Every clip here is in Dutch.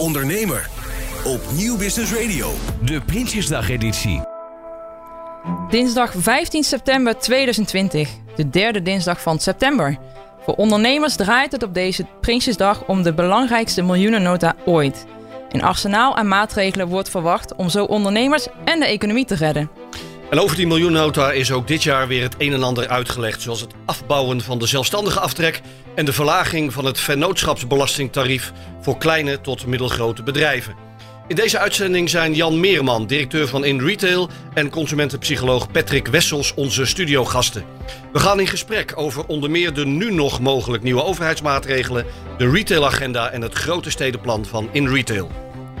Ondernemer op Nieuw Business Radio. De Prinsjesdag-editie. Dinsdag 15 september 2020, de derde dinsdag van september. Voor ondernemers draait het op deze Prinsjesdag om de belangrijkste miljoenennota ooit. Een arsenaal aan maatregelen wordt verwacht om zo ondernemers en de economie te redden. En over die miljoennota is ook dit jaar weer het een en ander uitgelegd. Zoals het afbouwen van de zelfstandige aftrek en de verlaging van het vennootschapsbelastingtarief voor kleine tot middelgrote bedrijven. In deze uitzending zijn Jan Meerman, directeur van In Retail, en consumentenpsycholoog Patrick Wessels onze studiogasten. We gaan in gesprek over onder meer de nu nog mogelijk nieuwe overheidsmaatregelen, de retailagenda en het grote stedenplan van In Retail.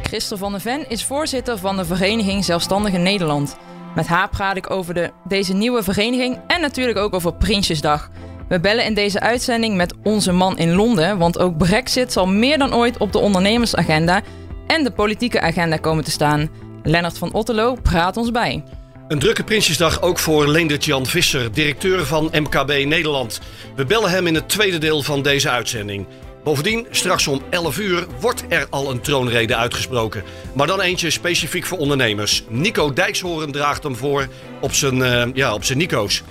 Christel van der Ven is voorzitter van de Vereniging Zelfstandigen Nederland. Met haar praat ik over de, deze nieuwe vereniging en natuurlijk ook over Prinsjesdag. We bellen in deze uitzending met onze man in Londen, want ook Brexit zal meer dan ooit op de ondernemersagenda en de politieke agenda komen te staan. Lennart van Otterlo praat ons bij. Een drukke Prinsjesdag ook voor Leendert Jan Visser, directeur van MKB Nederland. We bellen hem in het tweede deel van deze uitzending. Bovendien, straks om 11 uur wordt er al een troonrede uitgesproken. Maar dan eentje specifiek voor ondernemers. Nico Dijkshoorn draagt hem voor op zijn, uh, ja, op zijn Nico's.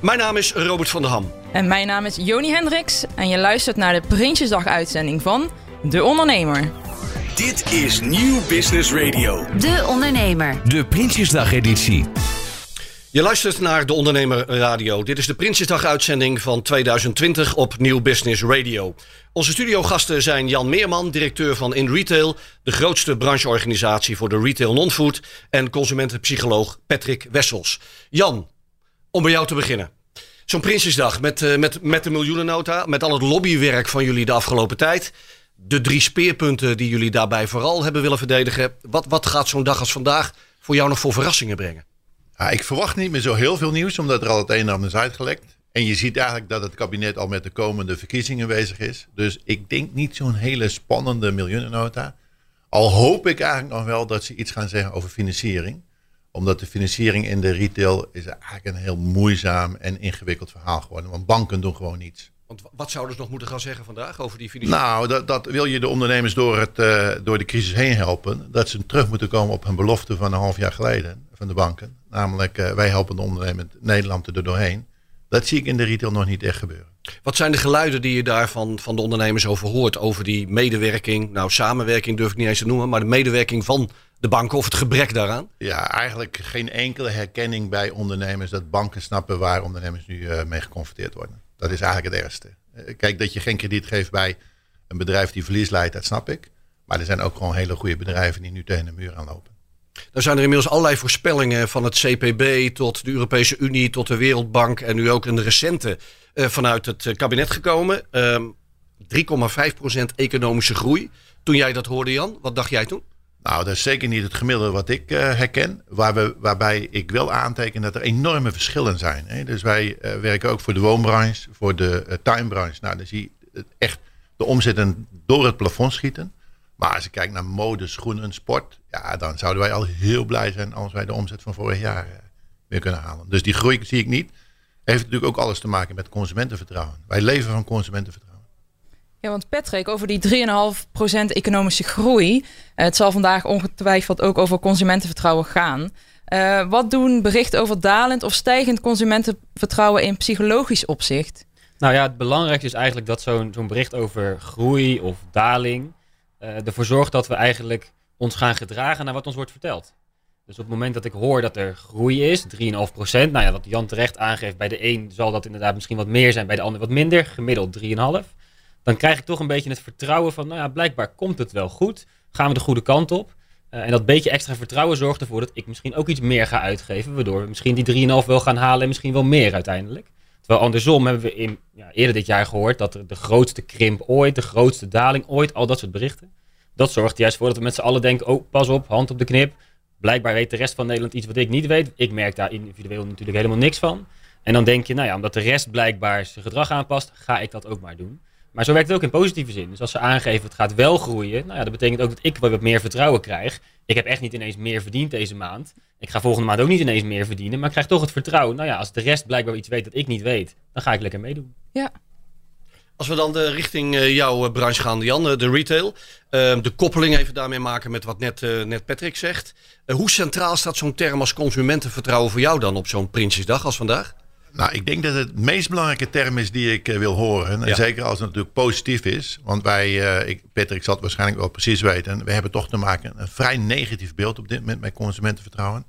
Mijn naam is Robert van der Ham. En mijn naam is Joni Hendricks en je luistert naar de Prinsjesdag-uitzending van De Ondernemer. Dit is Nieuw Business Radio. De Ondernemer. De Prinsjesdag-editie. Je luistert naar De Ondernemer Radio. Dit is de Prinsjesdag-uitzending van 2020 op Nieuw Business Radio. Onze studiogasten zijn Jan Meerman, directeur van In Retail, de grootste brancheorganisatie voor de retail non-food, en consumentenpsycholoog Patrick Wessels. Jan, om bij jou te beginnen. Zo'n Prinsjesdag met, uh, met, met de miljoenennota, met al het lobbywerk van jullie de afgelopen tijd. De drie speerpunten die jullie daarbij vooral hebben willen verdedigen. Wat, wat gaat zo'n dag als vandaag voor jou nog voor verrassingen brengen? Ja, ik verwacht niet meer zo heel veel nieuws, omdat er al het een en ander is uitgelekt. En je ziet eigenlijk dat het kabinet al met de komende verkiezingen bezig is. Dus ik denk niet zo'n hele spannende miljoenennota. Al hoop ik eigenlijk nog wel dat ze iets gaan zeggen over financiering. Omdat de financiering in de retail is eigenlijk een heel moeizaam en ingewikkeld verhaal geworden. Want banken doen gewoon niets. Want wat zouden ze nog moeten gaan zeggen vandaag over die financiering? Nou, dat, dat wil je de ondernemers door, het, uh, door de crisis heen helpen. Dat ze terug moeten komen op hun belofte van een half jaar geleden van de banken. Namelijk, uh, wij helpen de ondernemer Nederland er doorheen. Dat zie ik in de retail nog niet echt gebeuren. Wat zijn de geluiden die je daar van, van de ondernemers over hoort? Over die medewerking, nou samenwerking durf ik niet eens te noemen, maar de medewerking van de banken of het gebrek daaraan? Ja, eigenlijk geen enkele herkenning bij ondernemers dat banken snappen waar ondernemers nu uh, mee geconfronteerd worden. Dat is eigenlijk het ergste. Uh, kijk, dat je geen krediet geeft bij een bedrijf die verlies leidt, dat snap ik. Maar er zijn ook gewoon hele goede bedrijven die nu tegen de muur aanlopen. Er zijn er inmiddels allerlei voorspellingen van het CPB tot de Europese Unie, tot de Wereldbank en nu ook een recente uh, vanuit het kabinet gekomen. Um, 3,5% economische groei. Toen jij dat hoorde, Jan, wat dacht jij toen? Nou, dat is zeker niet het gemiddelde wat ik uh, herken. Waar we, waarbij ik wel aanteken dat er enorme verschillen zijn. Hè? Dus wij uh, werken ook voor de woonbranche, voor de uh, tuinbranche. Nou, dan zie je echt de omzetten door het plafond schieten. Maar als je kijkt naar mode, schoenen, sport, ja, dan zouden wij al heel blij zijn als wij de omzet van vorig jaar weer kunnen halen. Dus die groei zie ik niet. Heeft natuurlijk ook alles te maken met consumentenvertrouwen. Wij leven van consumentenvertrouwen. Ja, want Patrick, over die 3,5% economische groei. Het zal vandaag ongetwijfeld ook over consumentenvertrouwen gaan. Uh, wat doen berichten over dalend of stijgend consumentenvertrouwen in psychologisch opzicht? Nou ja, het belangrijkste is eigenlijk dat zo'n zo'n bericht over groei of daling uh, ervoor zorgt dat we eigenlijk ons gaan gedragen naar wat ons wordt verteld. Dus op het moment dat ik hoor dat er groei is, 3,5%, nou ja, wat Jan terecht aangeeft, bij de een zal dat inderdaad misschien wat meer zijn, bij de ander wat minder, gemiddeld 3,5%. Dan krijg ik toch een beetje het vertrouwen van, nou ja, blijkbaar komt het wel goed, gaan we de goede kant op. Uh, en dat beetje extra vertrouwen zorgt ervoor dat ik misschien ook iets meer ga uitgeven, waardoor we misschien die 3,5 wel gaan halen en misschien wel meer uiteindelijk. Terwijl andersom hebben we in, ja, eerder dit jaar gehoord dat de grootste krimp ooit, de grootste daling ooit, al dat soort berichten. Dat zorgt er juist voor dat we met z'n allen denken, oh pas op, hand op de knip. Blijkbaar weet de rest van Nederland iets wat ik niet weet. Ik merk daar individueel natuurlijk helemaal niks van. En dan denk je, nou ja, omdat de rest blijkbaar zijn gedrag aanpast, ga ik dat ook maar doen. Maar zo werkt het ook in positieve zin. Dus als ze aangeven het gaat wel groeien, nou ja, dat betekent ook dat ik wat meer vertrouwen krijg. Ik heb echt niet ineens meer verdiend deze maand. Ik ga volgende maand ook niet ineens meer verdienen, maar ik krijg toch het vertrouwen. Nou ja, als de rest blijkbaar iets weet dat ik niet weet, dan ga ik lekker meedoen. Ja. Als we dan de, richting eh, jouw eh, branche gaan, Jan, eh, de retail. eh, de koppeling even daarmee maken met wat net, eh, net Patrick zegt. Hoe centraal staat zo'n term als consumentenvertrouwen voor jou dan op zo'n Prinsjesdag als vandaag? Nou, ik denk dat het meest belangrijke term is die ik eh, wil horen. En Ja. zeker als het natuurlijk positief is. Want wij, eh, ik, Patrick zal het waarschijnlijk wel precies weten. We hebben toch te maken een vrij negatief beeld op dit moment met consumentenvertrouwen.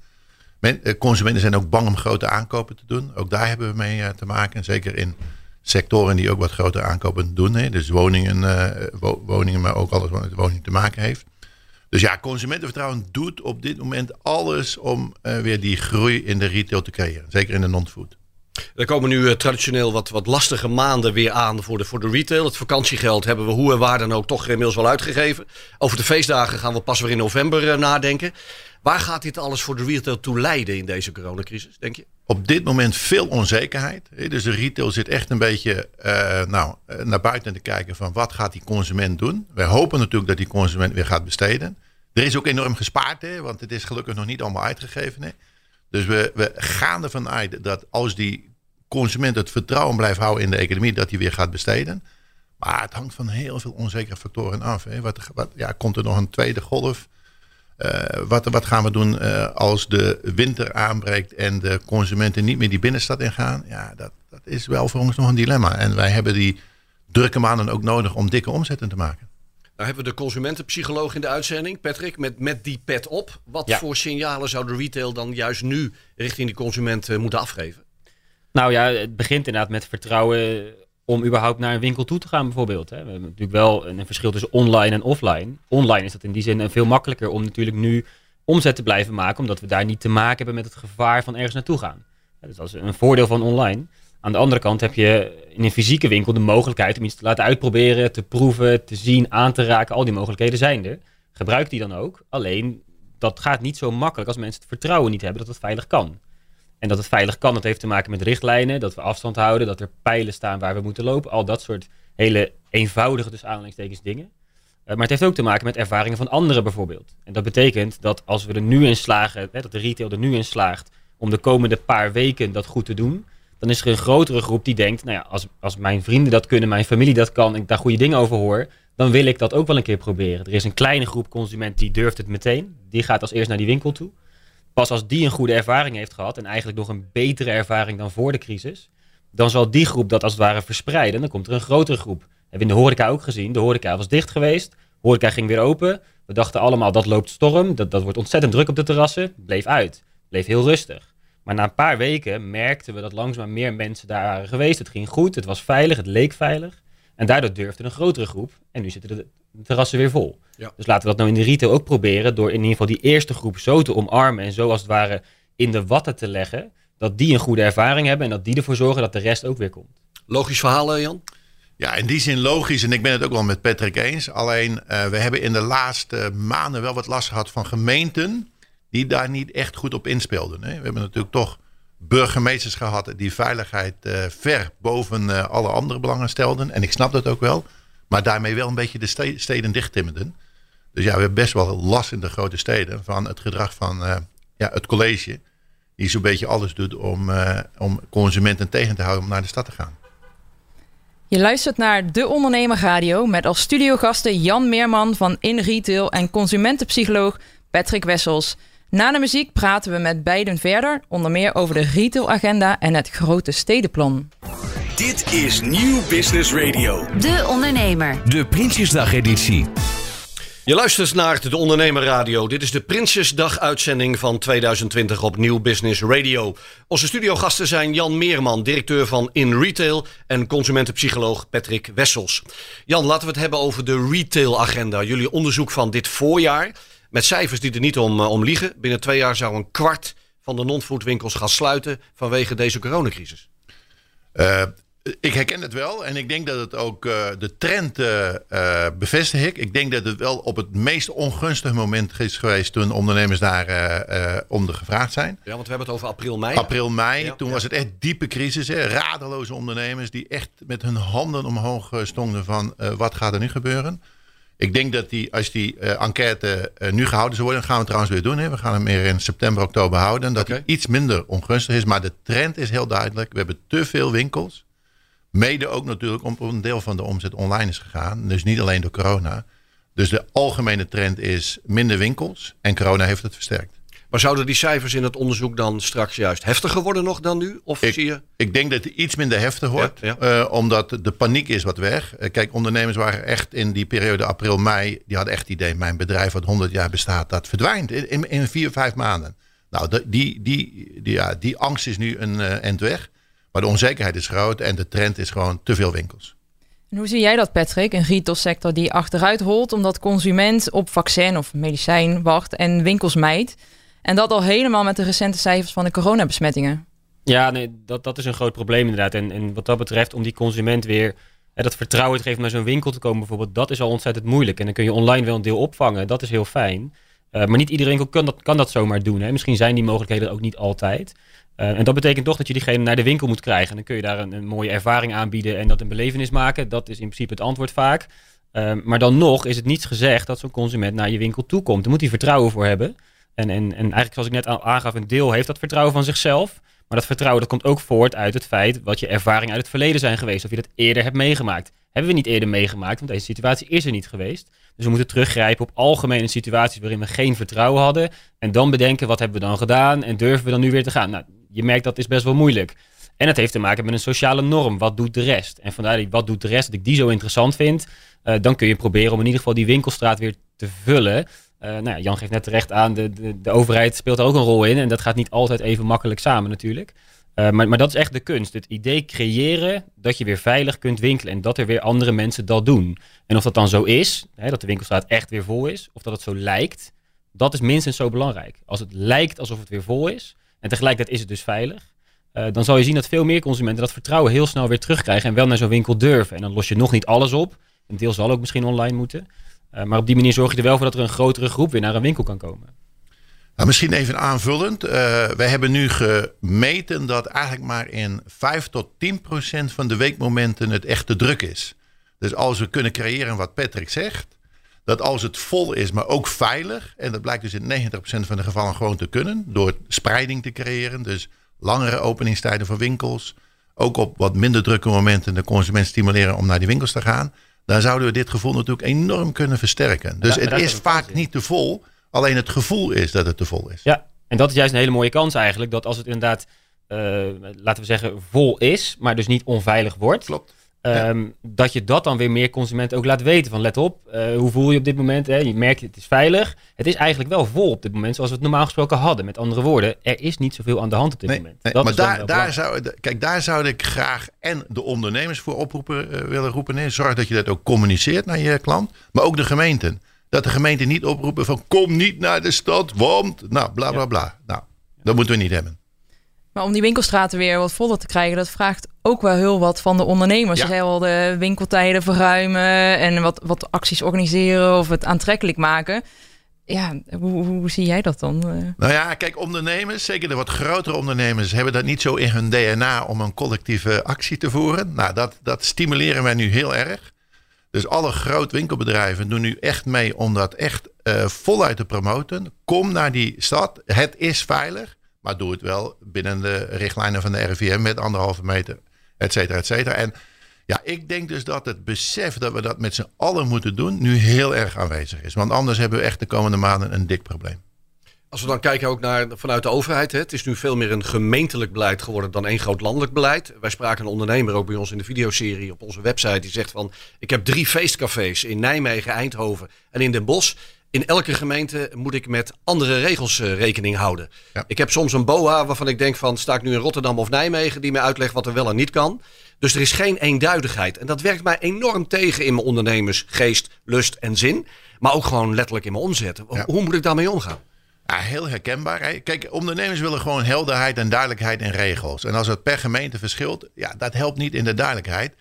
Men, eh, consumenten zijn ook bang om grote aankopen te doen. Ook daar hebben we mee te maken. En zeker in sectoren die ook wat grote aankopen doen. Hè. Dus woningen, wo- woningen, maar ook alles wat met woning te maken heeft. Dus ja, consumentenvertrouwen doet op dit moment alles om weer die groei in de retail te creëren. Zeker in de non-food. Er komen nu eh, traditioneel wat, wat lastige maanden weer aan voor de, voor de retail. Het vakantiegeld hebben we hoe en waar dan ook toch inmiddels wel uitgegeven. Over de feestdagen gaan we pas weer in november eh, nadenken. Waar gaat dit alles voor de retail toe leiden in deze coronacrisis, denk je? op dit moment veel onzekerheid. Dus de retail zit echt een beetje eh, nou, naar buiten te kijken van wat gaat die consument doen. Wij hopen natuurlijk dat die consument weer gaat besteden. Er is ook enorm gespaard, hè, want het is gelukkig nog niet allemaal uitgegeven. Hè. Dus we, we gaan ervan uit dat als die consument het vertrouwen blijft houden in de economie, dat hij weer gaat besteden. Maar het hangt van heel veel onzekere factoren af. Hè. Wat, wat, ja, komt er nog een tweede golf? Eh, wat, wat gaan we doen eh, als de winter aanbreekt en de consumenten niet meer die binnenstad ingaan? Ja, dat, dat is wel voor ons nog een dilemma. En wij hebben die drukke maanden ook nodig om dikke omzetten te maken. Nou hebben we de consumentenpsycholoog in de uitzending, Patrick, met, met die pet op. Wat Ja. voor signalen zou de retail dan juist nu richting die consument eh, moeten afgeven? Nou ja, het begint inderdaad met vertrouwen om überhaupt naar een winkel toe te gaan bijvoorbeeld. Hè. We hebben natuurlijk wel een, verschil tussen online en offline. Online is dat in die zin veel makkelijker om natuurlijk nu omzet te blijven maken, omdat we daar niet te maken hebben met het gevaar van ergens naartoe gaan. Dus dat is een voordeel van online. Aan de andere kant heb je in een fysieke winkel de mogelijkheid om iets te laten uitproberen, te proeven, te zien, aan te raken. Al die mogelijkheden zijn er. Gebruik die dan ook. Alleen dat gaat niet zo makkelijk als mensen het vertrouwen niet hebben dat het veilig kan. En dat het veilig kan, dat heeft te maken met richtlijnen, dat we afstand houden, dat er pijlen staan waar we moeten lopen. Al dat soort hele eenvoudige, dus aanhalingstekens, dingen. Eh, maar het heeft ook te maken met ervaringen van anderen bijvoorbeeld. En dat betekent dat als we er nu in slagen, hè, dat de retail er nu in slaagt om de komende paar weken dat goed te doen, dan is er een grotere groep die denkt, nou ja, als, als mijn vrienden dat kunnen, mijn familie dat kan en ik daar goede dingen over hoor, dan wil ik dat ook wel een keer proberen. Er is een kleine groep consument die durft het meteen. Die gaat als eerst naar die winkel toe. Pas als die een goede ervaring heeft gehad en eigenlijk nog een betere ervaring dan voor de crisis, dan zal die groep dat als het ware verspreiden. Dan komt er een grotere groep. Hebben we in de horeca ook gezien. De horeca was dicht geweest. De horeca ging weer open. We dachten allemaal dat loopt storm. Dat, dat wordt ontzettend druk op de terrassen. Bleef uit. Bleef heel rustig. Maar na een paar weken merkten we dat langzaam meer mensen daar waren geweest. Het ging goed. Het was veilig. Het leek veilig. En daardoor durfde een grotere groep. En nu zitten de de terrassen weer vol. Ja. Dus laten we dat nou in de retail ook proberen. Door in ieder geval die eerste groep zo te omarmen. En zo als het ware in de watten te leggen. Dat die een goede ervaring hebben. En dat die ervoor zorgen dat de rest ook weer komt. Logisch verhaal, eh, Jan? Ja, in die zin logisch. En ik ben het ook wel met Patrick eens. Alleen, eh, we hebben in de laatste maanden wel wat last gehad van gemeenten die daar niet echt goed op inspeelden. Hè. We hebben natuurlijk toch burgemeesters gehad die veiligheid eh, ver boven eh, alle andere belangen stelden. En ik snap dat ook wel. Maar daarmee wel een beetje de ste- steden dichttimmerden. Dus ja, we hebben best wel last in de grote steden van het gedrag van eh, ja, het college. Die zo'n beetje alles doet om, eh, om consumenten tegen te houden om naar de stad te gaan. Je luistert naar De Ondernemer Radio met als studiogasten Jan Meerman van In Retail en consumentenpsycholoog Patrick Wessels. Na de muziek praten we met beiden verder, onder meer over de retailagenda en het grote stedenplan. Dit is Nieuw Business Radio. De Ondernemer. De Prinsjesdag-editie. Je luistert naar de Ondernemer Radio. Dit is de Prinsjesdag-uitzending van 2020 op Nieuw Business Radio. Onze studiogasten zijn Jan Meerman, directeur van In Retail... en consumentenpsycholoog Patrick Wessels. Jan, laten we het hebben over de retail-agenda. Jullie onderzoek van dit voorjaar... met cijfers die er niet om, eh, om liegen. Binnen twee jaar zou een kwart van de non-foodwinkels gaan sluiten... vanwege deze coronacrisis. Eh, ik herken het wel en ik denk dat het ook eh, de trend eh eh, bevestig ik. Ik denk dat het wel op het meest ongunstige moment is geweest toen ondernemers daar om de gevraagd zijn. Ja, want we hebben het over april, mei. April, mei, Ja, toen ja. was het echt diepe crisis. Hè? Radeloze ondernemers die echt met hun handen omhoog stonden van wat gaat er nu gebeuren. Ik denk dat die, als die enquête nu gehouden zou worden, gaan we trouwens weer doen. Hè? We gaan hem meer in september, oktober houden. Dat die iets minder ongunstig is. Maar de trend is heel duidelijk. We hebben te veel winkels Mede ook natuurlijk omdat een deel van de omzet online is gegaan. Dus niet alleen door corona. Dus de algemene trend is minder winkels. En corona heeft het versterkt. Maar zouden die cijfers in het onderzoek dan straks juist heftiger worden nog dan nu? Of ik, zie je... ik denk dat het iets minder heftig wordt. Eh, omdat de paniek is wat weg. Uh, kijk, ondernemers waren echt in die periode april, mei. Die hadden echt het idee, mijn bedrijf wat 100 jaar bestaat, dat verdwijnt in, in, in vier, vijf maanden. Nou, die, die, die, ja, die angst is nu een uh, end weg. Maar de onzekerheid is groot en de trend is gewoon te veel winkels. En hoe zie jij dat, Patrick? Een retailsector die achteruit holt omdat consument op vaccin of medicijn wacht en winkels mijt. En dat al helemaal met de recente cijfers van de coronabesmettingen. Ja, nee, dat, dat is een groot probleem inderdaad. En, en wat dat betreft, om die consument weer hè, dat vertrouwen te geven naar zo'n winkel te komen bijvoorbeeld, dat is al ontzettend moeilijk. En dan kun je online wel een deel opvangen, dat is heel fijn. Uh, maar niet iedere winkel kan dat, kan dat zomaar doen. Hè. Misschien zijn die mogelijkheden ook niet altijd. Uh, en dat betekent toch dat je diegene naar de winkel moet krijgen. En dan kun je daar een, een mooie ervaring aanbieden en dat een belevenis maken. Dat is in principe het antwoord vaak. Uh, maar dan nog is het niets gezegd dat zo'n consument naar je winkel toe komt. Moet hij vertrouwen voor hebben. En, en, en eigenlijk zoals ik net al aangaf, een deel heeft dat vertrouwen van zichzelf. Maar dat vertrouwen dat komt ook voort uit het feit wat je ervaringen uit het verleden zijn geweest. Of je dat eerder hebt meegemaakt. Hebben we niet eerder meegemaakt, want deze situatie is er niet geweest. Dus we moeten teruggrijpen op algemene situaties waarin we geen vertrouwen hadden. En dan bedenken, wat hebben we dan gedaan? En durven we dan nu weer te gaan? Nou, je merkt dat is best wel moeilijk. En het heeft te maken met een sociale norm. Wat doet de rest? En vandaar dat wat doet de rest, dat ik die zo interessant vind. Uh, dan kun je proberen om in ieder geval die winkelstraat weer te vullen. Uh, nou ja, Jan geeft net terecht aan, de, de, de, overheid speelt ook een rol in. En dat gaat niet altijd even makkelijk samen natuurlijk. Uh, maar, dat is echt de kunst. Het idee creëren dat je weer veilig kunt winkelen. En dat er weer andere mensen dat doen. En of dat dan zo is, hè, dat de winkelstraat echt weer vol is. Of dat het zo lijkt. Dat is minstens zo belangrijk. Als het lijkt alsof het weer vol is. En tegelijkertijd is het dus veilig. Uh, dan zal je zien dat veel meer consumenten dat vertrouwen heel snel weer terugkrijgen. En wel naar zo'n winkel durven. En dan los je nog niet alles op. Een deel zal ook misschien online moeten. Uh, maar op die manier zorg je er wel voor dat er een grotere groep weer naar een winkel kan komen. Nou, misschien even aanvullend. Uh, wij hebben nu gemeten dat eigenlijk maar in 5 tot 10 procent van de weekmomenten het echt te druk is. Dus als we kunnen creëren wat Patrick zegt, dat als het vol is, maar ook veilig, en dat blijkt dus in 90 procent van de gevallen gewoon te kunnen, door spreiding te creëren, dus langere openingstijden voor winkels, ook op wat minder drukke momenten de consument stimuleren om naar die winkels te gaan, dan zouden we dit gevoel natuurlijk enorm kunnen versterken. Dus het is vaak niet te vol. Alleen het gevoel is dat het te vol is. Ja, en dat is juist een hele mooie kans eigenlijk. Dat als het inderdaad, uh, laten we zeggen, vol is, maar dus niet onveilig wordt. Klopt. Um, ja. Dat je dat dan weer meer consumenten ook laat weten. Van let op, uh, hoe voel je op dit moment? Hè? Je merkt, het is veilig. Het is eigenlijk wel vol op dit moment, zoals we het normaal gesproken hadden. Met andere woorden, er is niet zoveel aan de hand op dit nee, moment. Nee, maar daar, daar, zou, kijk, daar zou ik graag en de ondernemers voor oproepen uh, willen roepen. Nee, zorg dat je dat ook communiceert naar je klant. Maar ook de gemeenten. Dat de gemeenten niet oproepen van kom niet naar de stad, want nou bla bla bla. Nou, dat moeten we niet hebben. Maar om die winkelstraten weer wat voller te krijgen, dat vraagt ook wel heel wat van de ondernemers. Ja. Ze al de winkeltijden verruimen en wat, wat acties organiseren of het aantrekkelijk maken. Ja, hoe, hoe zie jij dat dan? Nou ja, kijk, ondernemers, zeker de wat grotere ondernemers, hebben dat niet zo in hun DNA om een collectieve actie te voeren. Nou, dat, dat stimuleren wij nu heel erg. Dus alle groot winkelbedrijven doen nu echt mee om dat echt uh, voluit te promoten. Kom naar die stad. Het is veilig. Maar doe het wel binnen de richtlijnen van de RIVM met anderhalve meter, et cetera, et cetera. En ja, ik denk dus dat het besef dat we dat met z'n allen moeten doen, nu heel erg aanwezig is. Want anders hebben we echt de komende maanden een dik probleem. Als we dan kijken ook naar vanuit de overheid. Hè, het is nu veel meer een gemeentelijk beleid geworden dan één groot landelijk beleid. Wij spraken een ondernemer ook bij ons in de videoserie op onze website. Die zegt van ik heb drie feestcafés in Nijmegen, Eindhoven en in Den Bosch. In elke gemeente moet ik met andere regels uh, rekening houden. Ja. Ik heb soms een BOA waarvan ik denk van sta ik nu in Rotterdam of Nijmegen die mij uitlegt wat er wel en niet kan. Dus er is geen eenduidigheid. En dat werkt mij enorm tegen in mijn ondernemersgeest, lust en zin. Maar ook gewoon letterlijk in mijn omzet. Ja. Hoe moet ik daarmee omgaan? Ja, heel herkenbaar. Hè? Kijk, ondernemers willen gewoon helderheid en duidelijkheid in regels. En als het per gemeente verschilt, ja, dat helpt niet in de duidelijkheid.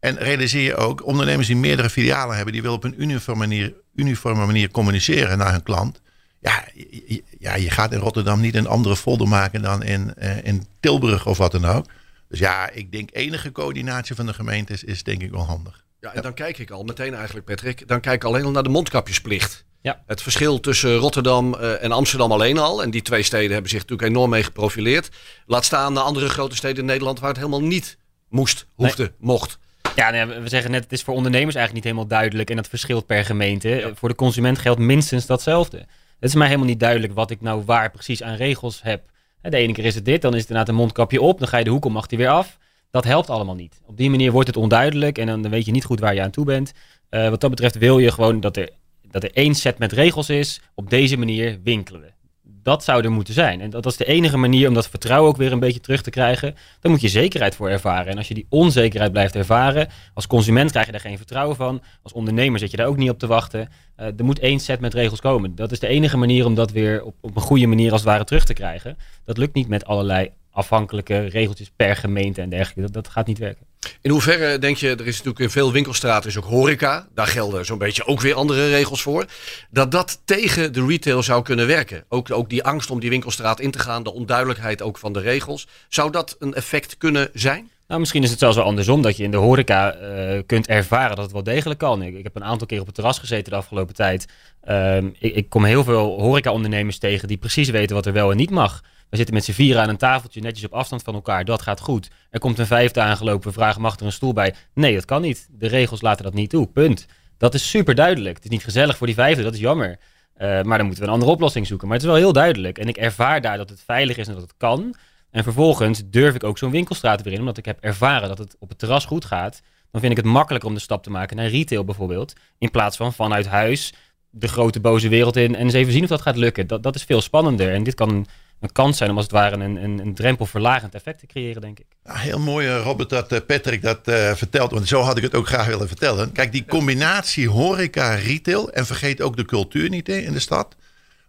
En realiseer je ook, ondernemers die meerdere filialen hebben, die willen op een uniforme manier, uniforme manier communiceren naar hun klant. Ja, je, ja, je gaat in Rotterdam niet een andere folder maken dan in, uh, in Tilburg of wat dan ook. Dus ja, ik denk enige coördinatie van de gemeentes is denk ik wel handig. Ja, en dan kijk ik al meteen eigenlijk, Patrick, dan kijk ik alleen al naar de mondkapjesplicht. Ja. Het verschil tussen Rotterdam uh, en Amsterdam alleen al. En die twee steden hebben zich natuurlijk enorm mee geprofileerd. Laat staan de andere grote steden in Nederland waar het helemaal niet moest, hoefde, mocht. Ja, nee, we zeggen net, het is voor ondernemers eigenlijk niet helemaal duidelijk en dat verschilt per gemeente. Voor de consument geldt minstens datzelfde. Het is mij helemaal niet duidelijk wat ik nou waar precies aan regels heb. De ene keer is het dit, dan is het inderdaad een mondkapje op, dan ga je de hoek om, mag die weer af. Dat helpt allemaal niet. Op die manier wordt het onduidelijk en dan weet je niet goed waar je aan toe bent. Uh, wat dat betreft wil je gewoon dat er, dat er één set met regels is. Op deze manier winkelen we. Dat zou er moeten zijn. En dat, is de enige manier om dat vertrouwen ook weer een beetje terug te krijgen. Daar moet je zekerheid voor ervaren. En als je die onzekerheid blijft ervaren, als consument krijg je daar geen vertrouwen van. Als ondernemer zit je daar ook niet op te wachten. Uh, er moet één set met regels komen. Dat is de enige manier om dat weer op, op een goede manier als het ware terug te krijgen. Dat lukt niet met allerlei afhankelijke regeltjes per gemeente en dergelijke. Dat, dat gaat niet werken. In hoeverre denk je, er is natuurlijk in veel winkelstraten is ook horeca, daar gelden zo'n beetje ook weer andere regels voor, dat dat tegen de retail zou kunnen werken? Ook, ook die angst om die winkelstraat in te gaan, de onduidelijkheid ook van de regels, zou dat een effect kunnen zijn? Nou, misschien is het zelfs wel andersom, dat je in de horeca uh, kunt ervaren dat het wel degelijk kan. Ik, ik, heb een aantal keer op het terras gezeten de afgelopen tijd. Uh, ik, ik, kom heel veel horeca-ondernemers tegen die precies weten wat er wel en niet mag. We zitten met z'n vieren aan een tafeltje, netjes op afstand van elkaar. Dat gaat goed. Er komt een vijfde aangelopen. We vragen, mag er een stoel bij? Nee, dat kan niet. De regels laten dat niet toe. Punt. Dat is super duidelijk. Het is niet gezellig voor die vijfde, dat is jammer. Uh, maar dan moeten we een andere oplossing zoeken. Maar het is wel heel duidelijk. En ik ervaar daar dat het veilig is en dat het kan. En vervolgens durf ik ook zo'n winkelstraat weer in, omdat ik heb ervaren dat het op het terras goed gaat. Dan vind ik het makkelijker om de stap te maken naar retail bijvoorbeeld. In plaats van vanuit huis de grote boze wereld in en eens even zien of dat gaat lukken. Dat, dat is veel spannender. En dit kan een kans zijn om als het ware een, een, een drempelverlagend effect te creëren, denk ik. Ja, heel mooi, eh, Robert, dat uh, Patrick dat uh, vertelt. Want zo had ik het ook graag willen vertellen. Kijk, die combinatie horeca-retail en vergeet ook de cultuur niet in de stad.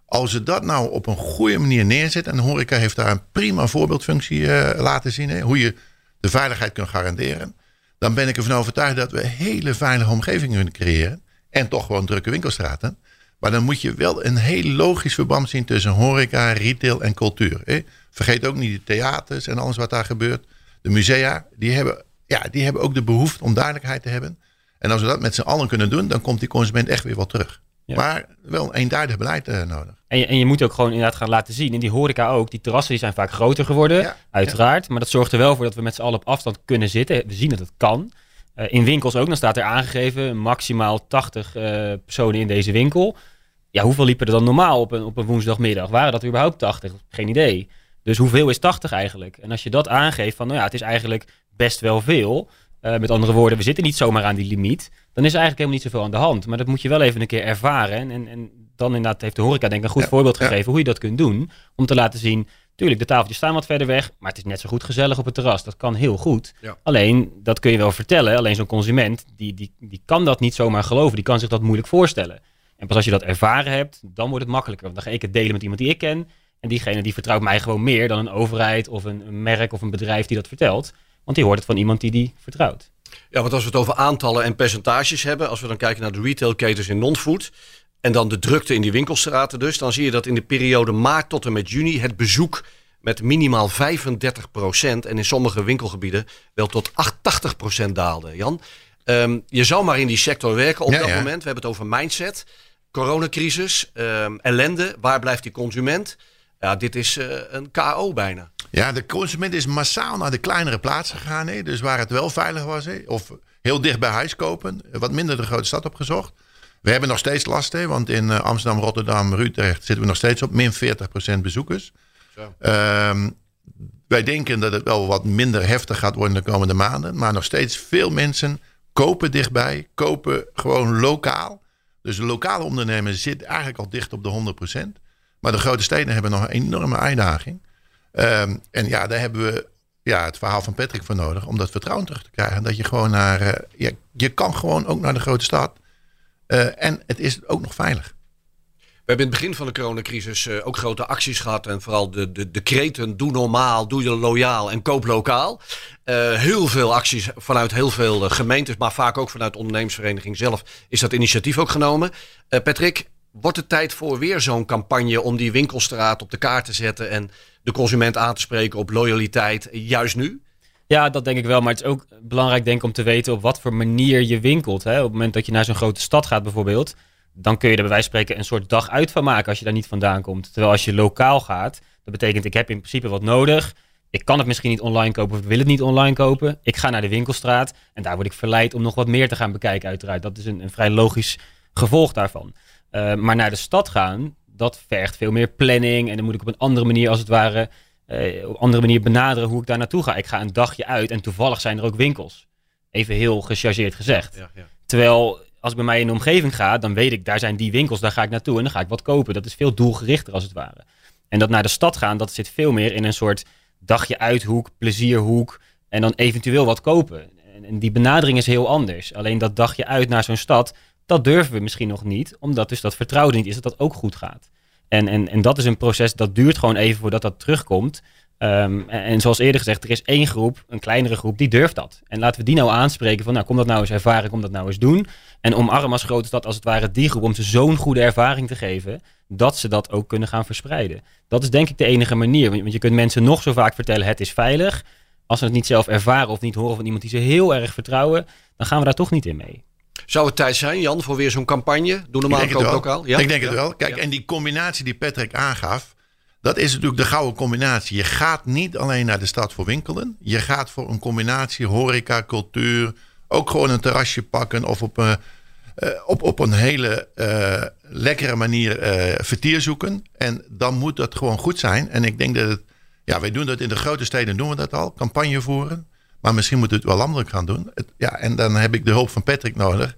Als ze dat nou op een goede manier neerzet, en horeca heeft daar een prima voorbeeldfunctie laten zien, hè, hoe je de veiligheid kunt garanderen, dan ben ik ervan overtuigd dat we hele veilige omgevingen kunnen creëren. En toch gewoon drukke winkelstraten. Maar dan moet je wel een heel logisch verband zien tussen horeca, retail en cultuur. Hè? Vergeet ook niet de theaters en alles wat daar gebeurt. De musea, die hebben, ja, die hebben ook de behoefte om duidelijkheid te hebben. En als we dat met z'n allen kunnen doen, dan komt die consument echt weer wat terug. Maar wel een eenduidig beleid uh, nodig. En je, en je moet ook gewoon inderdaad gaan laten zien. In die horeca ook. Die terrassen die zijn vaak groter geworden. uiteraard. Maar dat zorgt er wel voor dat we met z'n allen op afstand kunnen zitten. We zien dat het kan. Uh, in winkels ook. Dan staat er aangegeven maximaal 80 uh, personen in deze winkel ja, hoeveel liepen er dan normaal op een, op een woensdagmiddag? Waren dat überhaupt 80? Geen idee. Dus hoeveel is 80 eigenlijk? En als je dat aangeeft van, nou ja, het is eigenlijk best wel veel. Uh, met andere woorden, we zitten niet zomaar aan die limiet. Dan is er eigenlijk helemaal niet zoveel aan de hand. Maar dat moet je wel even een keer ervaren. En, en, en dan inderdaad heeft de horeca denk ik een goed ja, voorbeeld gegeven hoe je dat kunt doen. Om te laten zien, tuurlijk, de tafeltjes staan wat verder weg. Maar het is net zo goed gezellig op het terras. Dat kan heel goed. Ja. Alleen, dat kun je wel vertellen. Alleen zo'n consument, die, die, die kan dat niet zomaar geloven. Die kan zich dat moeilijk voorstellen. En pas als je dat ervaren hebt, dan wordt het makkelijker. Want dan ga ik het delen met iemand die ik ken. En diegene die vertrouwt mij gewoon meer dan een overheid of een, een merk of een bedrijf die dat vertelt. Want die hoort het van iemand die die vertrouwt. Ja, want als we het over aantallen en percentages hebben, als we dan kijken naar de retailketens in non-food en dan de drukte in die winkelstraten dus, dan zie je dat in de periode maart tot en met juni het bezoek met minimaal 35% en in sommige winkelgebieden wel tot 88% daalde. Jan, um, je zou maar in die sector werken op dat moment. We hebben het over mindset coronacrisis, um, ellende. Waar blijft die consument? Ja, dit is uh, een KO bijna. Ja, de consument is massaal naar de kleinere plaatsen gegaan. Hè? Dus waar het wel veilig was. Hè? Of heel dicht bij huis kopen. Wat minder de grote stad opgezocht. We hebben nog steeds last. Hè? Want in uh, Amsterdam, Rotterdam, Utrecht zitten we nog steeds op min 40% bezoekers. Um, wij denken dat het wel wat minder heftig gaat worden de komende maanden. Maar nog steeds veel mensen kopen dichtbij. Kopen gewoon lokaal. Dus de lokale ondernemer zit eigenlijk al dicht op de 100%. Maar de grote steden hebben nog een enorme uitdaging. Um, en ja, daar hebben we ja, het verhaal van Patrick voor nodig om dat vertrouwen terug te krijgen. Dat je gewoon naar. Uh, je, je kan gewoon ook naar de grote stad. Uh, en het is ook nog veilig. We hebben in het begin van de coronacrisis uh, ook grote acties gehad. En vooral de, de, kreten doe normaal, doe je loyaal en koop lokaal. Uh, heel veel acties vanuit heel veel gemeentes, maar vaak ook vanuit de ondernemersvereniging zelf is dat initiatief ook genomen. Patrick, wordt het tijd voor weer zo'n campagne om die winkelstraat op de kaart te zetten en de consument aan te spreken op loyaliteit, juist nu? Ja, dat denk ik wel. Maar het is ook belangrijk denk ik om te weten op wat voor manier je winkelt. Hè? Op het moment dat je naar zo'n grote stad gaat bijvoorbeeld dan kun je er bij wijze spreken een soort dag uit van maken als je daar niet vandaan komt. Terwijl als je lokaal gaat, dat betekent ik heb in principe wat nodig. Ik kan het misschien niet online kopen of ik wil het niet online kopen. Ik ga naar de winkelstraat en daar word ik verleid om nog wat meer te gaan bekijken uiteraard. Dat is een, een vrij logisch gevolg daarvan. Uh, maar naar de stad gaan, dat vergt veel meer planning. En dan moet ik op een andere manier, als het ware, uh, op een andere manier benaderen hoe ik daar naartoe ga. Ik ga een dagje uit en toevallig zijn er ook winkels. Even heel gechargeerd gezegd. Ja, ja. Terwijl als ik bij mij in de omgeving ga, dan weet ik, daar zijn die winkels, daar ga ik naartoe en dan ga ik wat kopen. Dat is veel doelgerichter als het ware. En dat naar de stad gaan, dat zit veel meer in een soort dagje uithoek, plezierhoek en dan eventueel wat kopen. En die benadering is heel anders. Alleen dat dagje uit naar zo'n stad, dat durven we misschien nog niet, omdat dus dat vertrouwen niet is dat dat ook goed gaat. En, en, en dat is een proces dat duurt gewoon even voordat dat terugkomt. Um, en, zoals eerder gezegd, er is één groep, een kleinere groep, die durft dat. En laten we die nou aanspreken van, nou kom dat nou eens ervaren, kom dat nou eens doen. En omarm als grote stad als het ware die groep om ze zo'n goede ervaring te geven, dat ze dat ook kunnen gaan verspreiden. Dat is denk ik de enige manier. Want je kunt mensen nog zo vaak vertellen, het is veilig. Als ze het niet zelf ervaren of niet horen van iemand die ze heel erg vertrouwen, dan gaan we daar toch niet in mee. Zou het tijd zijn, Jan, voor weer zo'n campagne? Doe normaal ook, ook al. Ja? Ik denk het wel. Kijk, en die combinatie die Patrick aangaf, dat is natuurlijk de gouden combinatie. Je gaat niet alleen naar de stad voor winkelen. Je gaat voor een combinatie horeca, cultuur. Ook gewoon een terrasje pakken of op een, uh, op, op een hele uh, lekkere manier uh, vertier zoeken. En dan moet dat gewoon goed zijn. En ik denk dat het, ja, wij doen dat in de grote steden, doen we dat al. Campagne voeren. Maar misschien moeten we het wel landelijk gaan doen. Het, ja, en dan heb ik de hulp van Patrick nodig.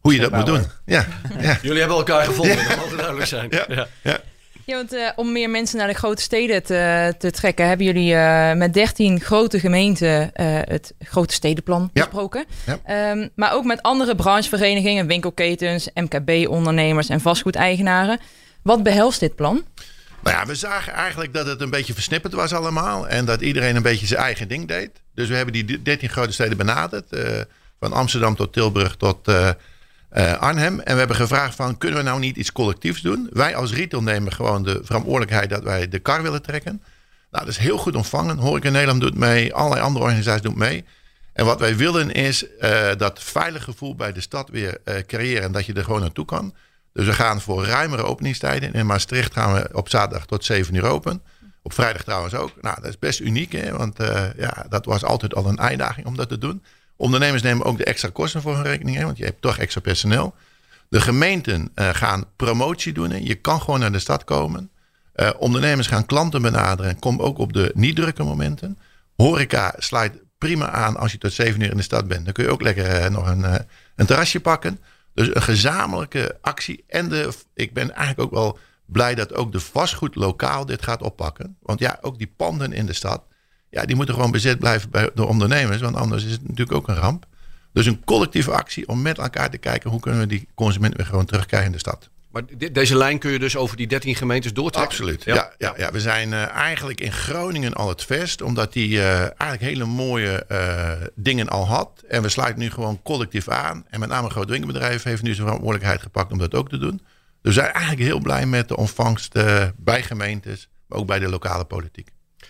Hoe je dat moet doen. Ja, ja. Jullie hebben elkaar gevonden, dat moet duidelijk zijn. Ja, ja. Ja, want uh, om meer mensen naar de grote steden te, te trekken, hebben jullie uh, met 13 grote gemeenten uh, het grote stedenplan ja. besproken. Ja. Um, maar ook met andere brancheverenigingen, winkelketens, MKB-ondernemers en vastgoedeigenaren. Wat behelst dit plan? Nou ja, we zagen eigenlijk dat het een beetje versnipperd was allemaal. En dat iedereen een beetje zijn eigen ding deed. Dus we hebben die 13 grote steden benaderd. van Amsterdam tot Tilburg tot uh, Arnhem. En we hebben gevraagd van, kunnen we nou niet iets collectiefs doen? Wij als retail nemen gewoon de verantwoordelijkheid dat wij de kar willen trekken. Nou, dat is heel goed ontvangen. Horeca in Nederland doet mee, allerlei andere organisaties doen mee. En wat wij willen is dat veilig gevoel bij de stad weer creëren en dat je er gewoon naartoe kan. Dus we gaan voor ruimere openingstijden. In Maastricht gaan we op zaterdag tot 7 uur open. Op vrijdag trouwens ook. Nou, dat is best uniek, hè? want uh, ja, dat was altijd al een uitdaging om dat te doen. Ondernemers nemen ook de extra kosten voor hun rekening, hè, want je hebt toch extra personeel. De gemeenten uh, gaan promotie doen. Je kan gewoon naar de stad komen. Uh, ondernemers gaan klanten benaderen. Kom ook op de niet drukke momenten. Horeca sluit prima aan als je tot zeven uur in de stad bent. Dan kun je ook lekker nog een, een terrasje pakken. Dus een gezamenlijke actie. En de, ik ben eigenlijk ook wel blij dat ook de vastgoed lokaal dit gaat oppakken. Want ja, ook die panden in de stad ja, die moeten gewoon bezet blijven bij de ondernemers. Want anders is het natuurlijk ook een ramp. Dus een collectieve actie om met elkaar te kijken hoe kunnen we die consument weer gewoon terugkrijgen in de stad. Maar deze lijn kun je dus over die 13 gemeentes doortrekken? Absoluut. Ja, ja, ja, we zijn uh, eigenlijk in Groningen al het verst, omdat die uh, eigenlijk hele mooie uh, dingen al had. En we sluiten nu gewoon collectief aan. En met name een groot winkelbedrijf heeft nu zijn verantwoordelijkheid gepakt om dat ook te doen. Dus we zijn eigenlijk heel blij met de ontvangst bij gemeentes, maar ook bij de lokale politiek.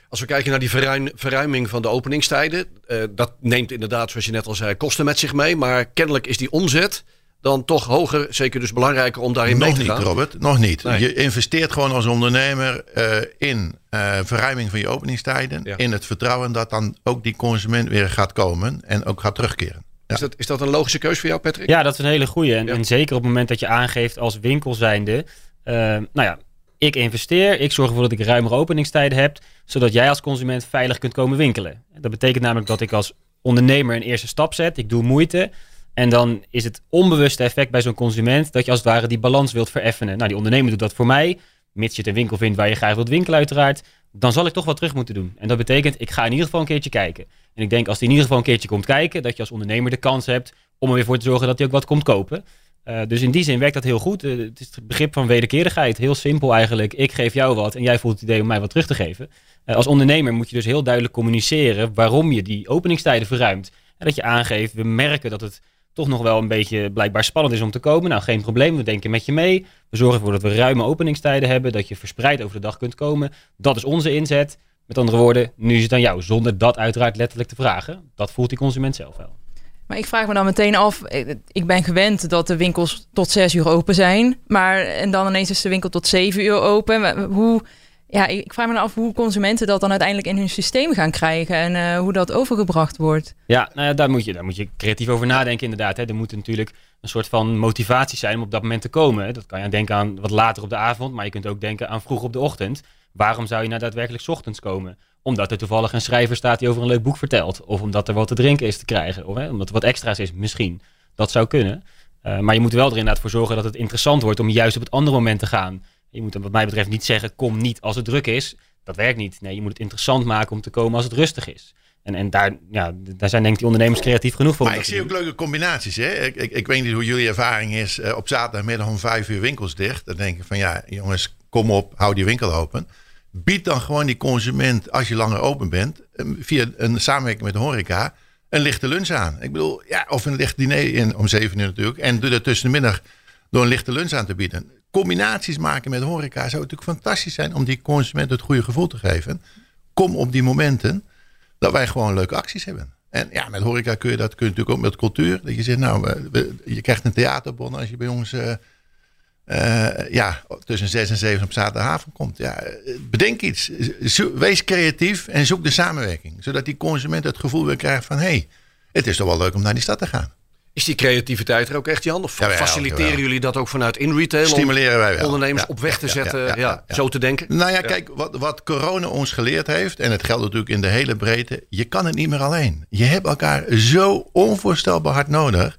Als we kijken naar die verruiming van de openingstijden, dat neemt inderdaad, zoals je net al zei, kosten met zich mee. Maar kennelijk is die omzet dan toch hoger, zeker dus belangrijker om daarin nog mee te gaan. Nog niet, Robert, nog niet. Je investeert gewoon als ondernemer uh, in uh, verruiming van je openingstijden, ja. in het vertrouwen dat dan ook die consument weer gaat komen en ook gaat terugkeren. Ja. Is, dat, is dat een logische keuze voor jou, Patrick? Ja, dat is een hele goede. En, ja. en zeker op het moment dat je aangeeft als winkel zijnde, nou ja, ik investeer, ik zorg ervoor dat ik ruimere openingstijden heb, zodat jij als consument veilig kunt komen winkelen. Dat betekent namelijk dat ik als ondernemer een eerste stap zet, ik doe moeite. En dan is het onbewuste effect bij zo'n consument dat je als het ware die balans wilt vereffenen. Nou, die ondernemer doet dat voor mij, mits je het een winkel vindt waar je graag wilt winkelen uiteraard. Dan zal ik toch wat terug moeten doen. En dat betekent, ik ga in ieder geval een keertje kijken. En ik denk als hij in ieder geval een keertje komt kijken, dat je als ondernemer de kans hebt om er weer voor te zorgen dat hij ook wat komt kopen. Uh, dus in die zin werkt dat heel goed. Uh, het is het begrip van wederkerigheid. Heel simpel eigenlijk. Ik geef jou wat en jij voelt het idee om mij wat terug te geven. Uh, als ondernemer moet je dus heel duidelijk communiceren waarom je die openingstijden verruimt. En dat je aangeeft, we merken dat het toch nog wel een beetje blijkbaar spannend is om te komen. Nou, geen probleem. We denken met je mee. We zorgen ervoor dat we ruime openingstijden hebben. Dat je verspreid over de dag kunt komen. Dat is onze inzet. Met andere woorden, nu is het aan jou. Zonder dat uiteraard letterlijk te vragen. Dat voelt die consument zelf wel. Maar ik vraag me dan meteen af, ik ben gewend dat de winkels tot zes uur open zijn. Maar en dan ineens is de winkel tot zeven uur open. Hoe Ja, ik vraag me af hoe consumenten dat dan uiteindelijk in hun systeem gaan krijgen en uh, hoe dat overgebracht wordt. Ja, nou ja, daar, moet je, daar moet je creatief over nadenken inderdaad. Hè. Er moet natuurlijk een soort van motivatie zijn om op dat moment te komen. Dat kan je denken aan wat later op de avond, maar je kunt ook denken aan vroeg op de ochtend. Waarom zou je nou daadwerkelijk ochtends komen? Omdat er toevallig een schrijver staat die over een leuk boek vertelt. Of omdat er wat te drinken is te krijgen. Of hè, omdat er wat extra's is, misschien. Dat zou kunnen. Uh, maar je moet wel er inderdaad voor zorgen dat het interessant wordt om juist op het andere moment te gaan. Je moet wat mij betreft niet zeggen, kom niet als het druk is. Dat werkt niet. Nee, je moet het interessant maken om te komen als het rustig is. En, en daar, ja, daar zijn denk ik die ondernemers creatief genoeg voor. Maar ik zie ook leuke combinaties. Hè? Ik, ik, ik, weet niet hoe jullie ervaring is. Uh, op zaterdagmiddag om vijf uur winkels dicht. Dan denk ik van ja, jongens, kom op, hou die winkel open. Bied dan gewoon die consument, als je langer open bent, eh, via een samenwerking met de horeca, een lichte lunch aan. Ik bedoel, ja, of een licht diner in, om zeven uur natuurlijk. En doe dat tussen de middag door een lichte lunch aan te bieden combinaties maken met horeca zou natuurlijk fantastisch zijn om die consument het goede gevoel te geven. Kom op die momenten dat wij gewoon leuke acties hebben. En ja, met horeca kun je dat kun je natuurlijk ook met cultuur. Dat je zegt, nou, je krijgt een theaterbon als je bij ons uh, ja, tussen 6 en 7 op zaterdagavond komt. Ja, bedenk iets. Wees creatief en zoek de samenwerking. Zodat die consument het gevoel weer krijgt van... hé, hey, het is toch wel leuk om naar die stad te gaan. Is die creativiteit er ook echt, Jan? Of faciliteren jullie dat ook vanuit in-retail? Stimuleren wij wel. Ondernemers op weg te zetten, ja, zo te denken? Nou ja, kijk, wat, wat corona ons geleerd heeft... en het geldt natuurlijk in de hele breedte... je kan het niet meer alleen. Je hebt elkaar zo onvoorstelbaar hard nodig...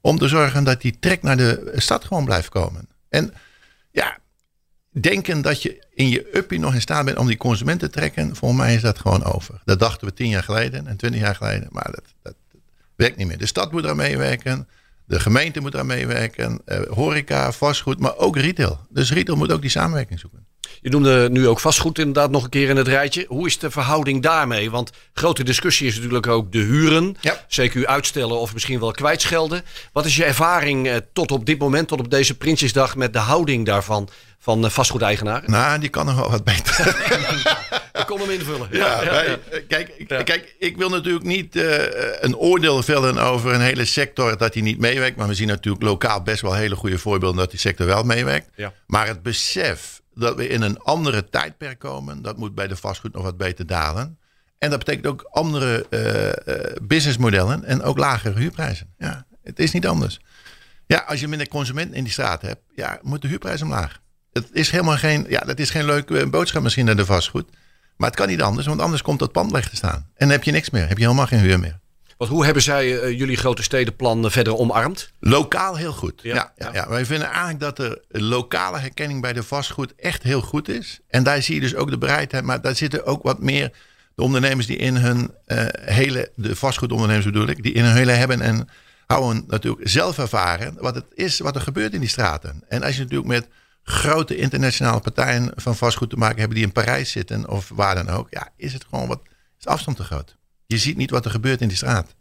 om te zorgen dat die trek naar de stad gewoon blijft komen. En ja, denken dat je in je uppie nog in staat bent om die consument te trekken... volgens mij is dat gewoon over. Dat dachten we tien jaar geleden en twintig jaar geleden. Maar dat, dat werkt niet meer. De stad moet daar meewerken. De gemeente moet daar meewerken. Uh, horeca, vastgoed, maar ook retail. Dus retail moet ook die samenwerking zoeken. Je noemde nu ook vastgoed inderdaad nog een keer in het rijtje. Hoe is de verhouding daarmee? Want grote discussie is natuurlijk ook de huren. Ja. CQ uitstellen of misschien wel kwijtschelden. Wat is je ervaring eh, tot op dit moment, tot op deze Prinsjesdag... met de houding daarvan van uh, vastgoedeigenaren? Nou, die kan nog wel wat beter. Ik kon hem invullen. Ja, ja, ja. Kijk, kijk, ik wil natuurlijk niet uh, een oordeel vellen over een hele sector dat hij niet meewerkt. Maar we zien natuurlijk lokaal best wel hele goede voorbeelden dat die sector wel meewerkt. Maar het besef dat we in een andere tijdperk komen, dat moet bij de vastgoed nog wat beter dalen. En dat betekent ook andere uh, uh, businessmodellen en ook lagere huurprijzen. Ja, het is niet anders. Ja, als je minder consumenten in die straat hebt, ja, moet de huurprijs omlaag. Het is helemaal geen, ja, dat is geen leuke boodschap misschien naar de vastgoed. Maar het kan niet anders, want anders komt dat pand weg te staan. En dan heb je niks meer, heb je helemaal geen huur meer. Want hoe hebben zij uh, jullie grote stedenplan verder omarmd? Lokaal heel goed. Ja, ja, ja, Wij vinden eigenlijk dat de lokale herkenning bij de vastgoed echt heel goed is. En daar zie je dus ook de bereidheid. Maar daar zitten ook wat meer de ondernemers die in hun uh, hele, de vastgoedondernemers bedoel ik, die in hun hele hebben en houden natuurlijk zelf ervaren wat het is, wat er gebeurt in die straten. En als je natuurlijk met grote internationale partijen van vastgoed te maken hebben die in Parijs zitten of waar dan ook, ja, is het gewoon wat, is de afstand te groot. Je ziet niet wat er gebeurt in die straat.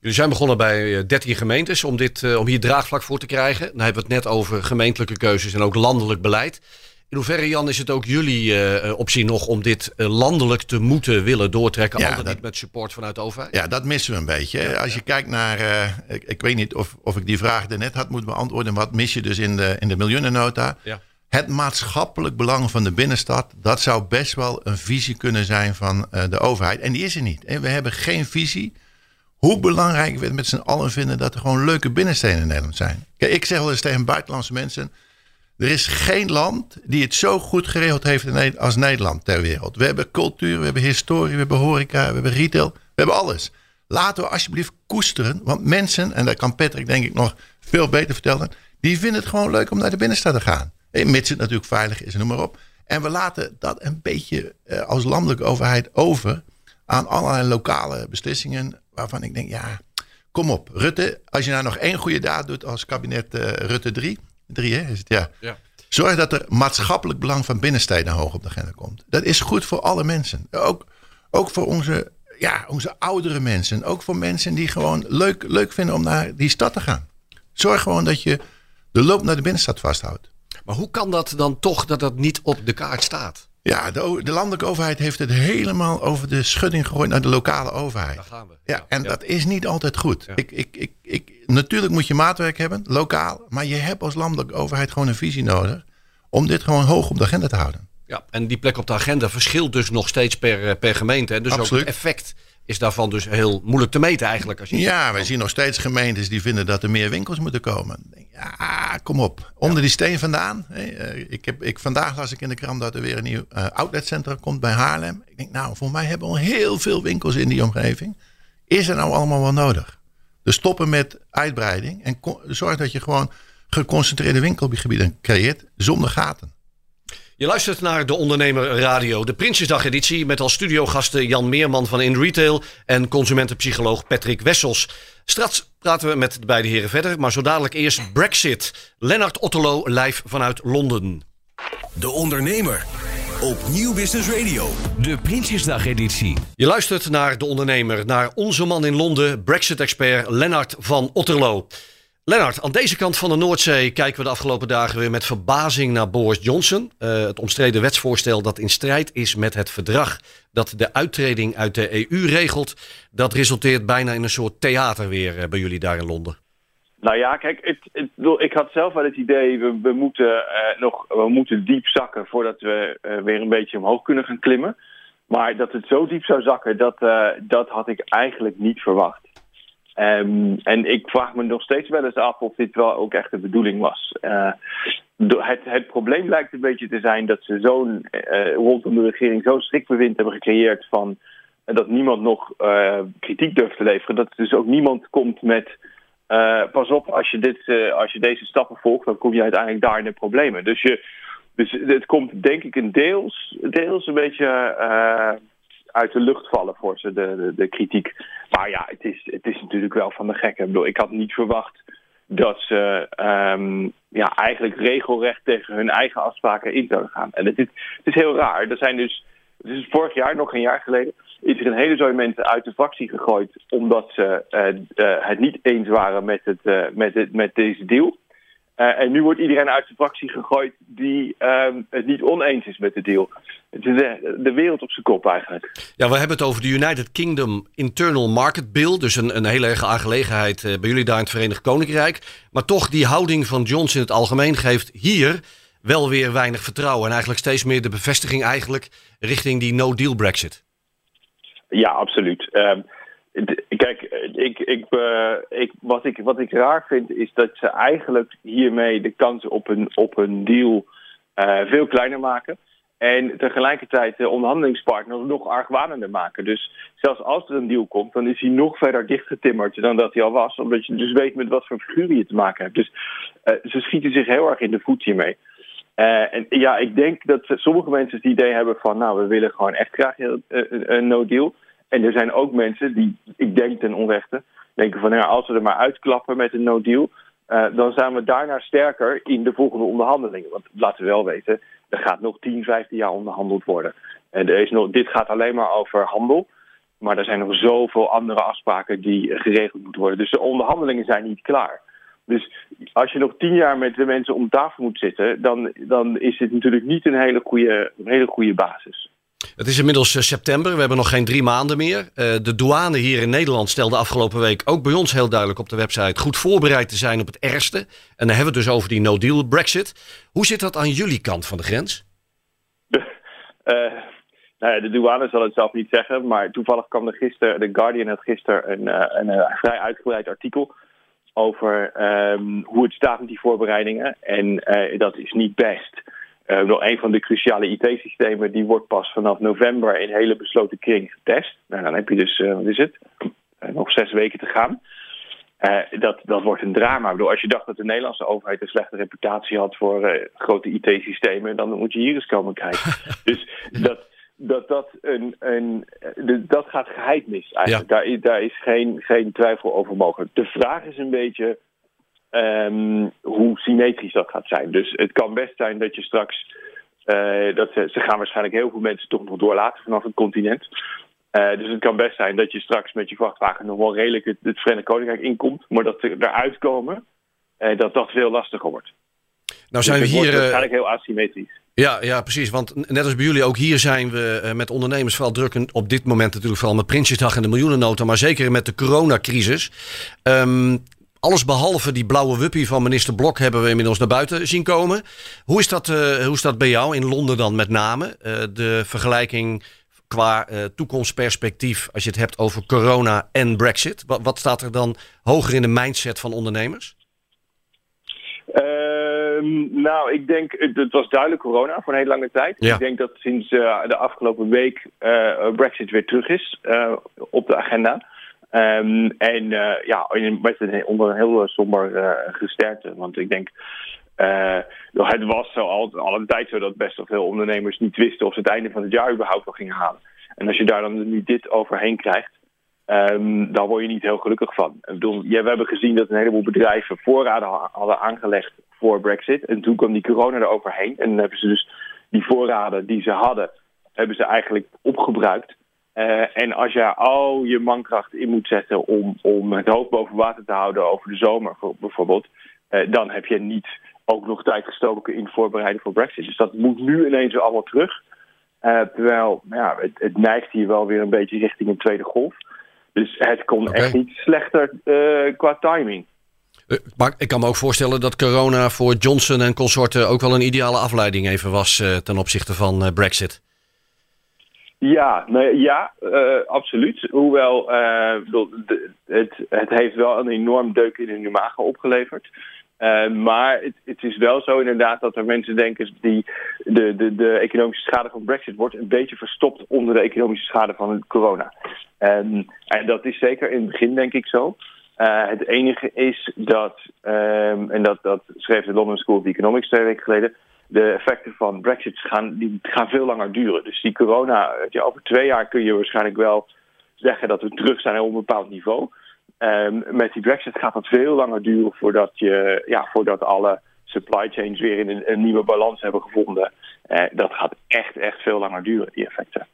Jullie zijn begonnen bij 13 eh, gemeentes om, dit, eh, om hier draagvlak voor te krijgen. Dan hebben we het net over gemeentelijke keuzes en ook landelijk beleid. In hoeverre, Jan, is het ook jullie uh, optie nog om dit landelijk te moeten willen doortrekken? Ja, niet met support vanuit de overheid? Ja, dat missen we een beetje. Als je kijkt naar, ik, ik, weet niet of, of ik die vraag er net had moeten beantwoorden. Wat mis je dus in de, in de miljoenennota? Ja. Het maatschappelijk belang van de binnenstad, dat zou best wel een visie kunnen zijn van uh, de overheid. En die is er niet. En we hebben geen visie hoe belangrijk we het met z'n allen vinden dat er gewoon leuke binnensteden in Nederland zijn. Kijk, ik zeg wel eens tegen buitenlandse mensen. Er is geen land die het zo goed geregeld heeft als Nederland ter wereld. We hebben cultuur, we hebben historie, we hebben horeca, we hebben retail. We hebben alles. Laten we alsjeblieft koesteren. Want mensen, en dat kan Patrick denk ik nog veel beter vertellen. Die vinden het gewoon leuk om naar de binnenstad te gaan. Mits het natuurlijk veilig is, noem maar op. En we laten dat een beetje eh, als landelijke overheid over aan allerlei lokale beslissingen. Waarvan ik denk, ja, kom op. Rutte, als je nou nog één goede daad doet als kabinet uh, Rutte 3. 3 hè, is het ja. ja. Zorg dat er maatschappelijk belang van binnensteden hoog op de agenda komt. Dat is goed voor alle mensen. Ook, ook voor onze, ja, onze oudere mensen. Ook voor mensen die gewoon leuk, leuk vinden om naar die stad te gaan. Zorg gewoon dat je de loop naar de binnenstad vasthoudt. Maar hoe kan dat dan toch dat dat niet op de kaart staat? Ja, de, de, landelijke overheid heeft het helemaal over de schudding gegooid naar de lokale overheid. Daar gaan we. Ja, en dat is niet altijd goed. Ik, ik, ik, ik, natuurlijk moet je maatwerk hebben, lokaal. Maar je hebt als landelijke overheid gewoon een visie nodig. om dit gewoon hoog op de agenda te houden. Ja, en die plek op de agenda verschilt dus nog steeds per, per gemeente. En dus ook het effect is daarvan dus heel moeilijk te meten eigenlijk. Als je ja, wij zien nog steeds gemeentes die vinden dat er meer winkels moeten komen. Ja, kom op. Onder die steen vandaan. Eh, ik heb, ik, vandaag las ik in de krant dat er weer een nieuw uh, outletcentrum komt bij Haarlem. Ik denk, nou, voor mij hebben we al heel veel winkels in die omgeving. Is er nou allemaal wel nodig? Dus stoppen met uitbreiding en zorg dat je gewoon geconcentreerde winkelgebieden creëert zonder gaten. Je luistert naar de Ondernemer Radio, de Prinsjesdag-editie met als studiogasten Jan Meerman van In Retail en consumentenpsycholoog Patrick Wessels. Straks praten we met de beide heren verder, maar zo dadelijk eerst Brexit. Lennart Otterlo live vanuit Londen. De Ondernemer op Nieuw Business Radio. De Prinsjesdag-editie. Je luistert naar De Ondernemer, naar onze man in Londen, Brexit-expert Lennart van Otterlo. Lennart, aan deze kant van de Noordzee kijken we de afgelopen dagen weer met verbazing naar Boris Johnson. Uh, het omstreden wetsvoorstel dat in strijd is met het verdrag dat de uittreding uit de EU regelt. Dat resulteert bijna in een soort theater weer uh, bij jullie daar in Londen. Nou ja, kijk, het, ik had zelf wel het idee, we, moeten, uh, nog, we moeten diep zakken voordat we weer een beetje omhoog kunnen gaan klimmen. Maar dat het zo diep zou zakken, dat, dat had ik eigenlijk niet verwacht. Um, en ik vraag me nog steeds wel eens af of dit wel ook echt de bedoeling was. Uh, het, het, probleem lijkt een beetje te zijn dat ze zo'n uh, rondom de regering zo'n strikt hebben gecreëerd van uh, dat niemand nog kritiek durft te leveren. Dat dus ook niemand komt met pas op, als je, dit, als je deze stappen volgt, dan kom je uiteindelijk daar in de problemen. Dus, je, dus het komt denk ik een deels, deels een beetje uit de lucht vallen voor ze, de, de, de, kritiek. Maar ja, het is, het is natuurlijk wel van de gekke. Ik, bedoel, ik had niet verwacht dat ze um, ja, eigenlijk regelrecht tegen hun eigen afspraken in zouden gaan. En het is, het is heel raar. Er zijn dus, dus vorig jaar, nog een jaar geleden, is er een hele zooi mensen uit de fractie gegooid omdat ze uh, uh, het niet eens waren met, het, uh, met, het, met deze deal. Uh, en nu wordt iedereen uit de fractie gegooid die um, het niet oneens is met de deal. Het is de, de, wereld op zijn kop eigenlijk. Ja, we hebben het over de United Kingdom Internal Market Bill. Dus een, een hele erge aangelegenheid uh, bij jullie daar in het Verenigd Koninkrijk. Maar toch, die houding van Johnson in het algemeen geeft hier wel weer weinig vertrouwen. En eigenlijk steeds meer de bevestiging eigenlijk richting die no-deal Brexit. Ja, absoluut. Um, Kijk, ik, ik, uh, ik, wat, ik, wat ik raar vind is dat ze eigenlijk hiermee de kans op een, op een deal uh, veel kleiner maken. En tegelijkertijd de onderhandelingspartners nog argwanender maken. Dus zelfs als er een deal komt, dan is hij nog verder dichtgetimmerd dan dat hij al was. Omdat je dus weet met wat voor figuur je te maken hebt. Dus uh, ze schieten zich heel erg in de voet hiermee. En ja, ik denk dat sommige mensen het idee hebben van, nou, we willen gewoon echt graag een, een no-deal. En er zijn ook mensen die, ik denk ten onrechte, denken van ja, als we er maar uitklappen met een no-deal, uh, dan zijn we daarna sterker in de volgende onderhandelingen. Want laten we wel weten, er gaat nog 10, 15 jaar onderhandeld worden. En er is nog, dit gaat alleen maar over handel. Maar er zijn nog zoveel andere afspraken die geregeld moeten worden. Dus de onderhandelingen zijn niet klaar. Dus als je nog tien jaar met de mensen om tafel moet zitten, dan, dan is dit natuurlijk niet een hele goede, een hele goede basis. Het is inmiddels eh, september, we hebben nog geen drie maanden meer. Uh, de douane hier in Nederland stelde afgelopen week ook bij ons heel duidelijk op de website goed voorbereid te zijn op het ergste. En dan hebben we het dus over die no-deal Brexit. Hoe zit dat aan jullie kant van de grens? De, uh, nou ja, de douane zal het zelf niet zeggen, maar toevallig kwam er gisteren, de Guardian had gisteren een, een, een vrij uitgebreid artikel over um, hoe het staat met die voorbereidingen. En dat is niet best. Uh, nog een van de cruciale IT-systemen die wordt pas vanaf november in hele besloten kring getest. Nou, dan heb je dus, uh, wat is het, uh, nog zes weken te gaan. dat, dat wordt een drama. Ik bedoel, als je dacht dat de Nederlandse overheid een slechte reputatie had voor grote IT-systemen, dan moet je hier eens komen kijken. dus dat, dat, dat, een, een, de, dat gaat geheid mis eigenlijk. Ja. Daar, is, daar is geen, geen twijfel over mogelijk. De vraag is een beetje um, hoe symmetrisch dat gaat zijn. Dus het kan best zijn dat je straks. Uh, dat ze, ze, gaan waarschijnlijk heel veel mensen toch nog doorlaten vanaf het continent. Uh, dus het kan best zijn dat je straks met je vrachtwagen nog wel redelijk het, het Verenigd Koninkrijk inkomt. Maar dat ze eruit komen, uh, dat dat veel lastiger wordt. Nou zijn dus we hier. waarschijnlijk heel asymmetrisch. Ja, ja, precies. Want net als bij jullie, ook hier zijn we met ondernemers vooral druk. Op dit moment natuurlijk vooral met Prinsjesdag en de miljoenennota. Maar zeker met de coronacrisis. Um, alles behalve die blauwe wuppie van minister Blok hebben we inmiddels naar buiten zien komen. Hoe is dat, hoe is dat bij jou in Londen dan met name? de vergelijking qua toekomstperspectief als je het hebt over corona en brexit. Wat, wat staat er dan hoger in de mindset van ondernemers? Ehm, nou, ik denk, het, was duidelijk corona voor een hele lange tijd. Ik denk dat sinds de afgelopen week Brexit weer terug is op de agenda. Um, en ja, met onder een heel somber gesterte. Want ik denk, het was zo al, al een tijd zo dat best wel veel ondernemers niet wisten of ze het einde van het jaar überhaupt wel gingen halen. En als je daar dan nu dit overheen krijgt, Um, daar word je niet heel gelukkig van. Ik bedoel, we hebben gezien dat een heleboel bedrijven voorraden hadden aangelegd voor Brexit. En toen kwam die corona er overheen. En dan hebben ze dus die voorraden die ze hadden, hebben ze eigenlijk opgebruikt. Uh, en als je al je mankracht in moet zetten om, om het hoofd boven water te houden over de zomer bijvoorbeeld, uh, dan heb je niet ook nog tijd gestoken in voorbereiden voor Brexit. Dus dat moet nu ineens allemaal terug. Uh, terwijl ja, het, het neigt hier wel weer een beetje richting een tweede golf. Dus het kon echt niet slechter qua timing. Eh, maar ik kan me ook voorstellen dat corona voor Johnson en consorten ook wel een ideale afleiding even was ten opzichte van Brexit. Ja, nee, ja absoluut. Hoewel het, het heeft wel een enorm deuk in hun imago opgeleverd. Uh, maar het, het, is wel zo inderdaad dat er mensen denken die de, de, de economische schade van Brexit wordt een beetje verstopt onder de economische schade van corona. Um, en dat is zeker in het begin denk ik zo. Het enige is dat, um, en dat, dat schreef de London School of Economics twee weken geleden, de effecten van Brexit gaan, die gaan veel langer duren. Dus die corona, over twee jaar kun je waarschijnlijk wel zeggen dat we terug zijn op een bepaald niveau. Um, met die Brexit gaat het veel langer duren voordat, je, ja, voordat alle supply chains weer in een, nieuwe balans hebben gevonden. Uh, dat gaat echt, echt veel langer duren, die effecten.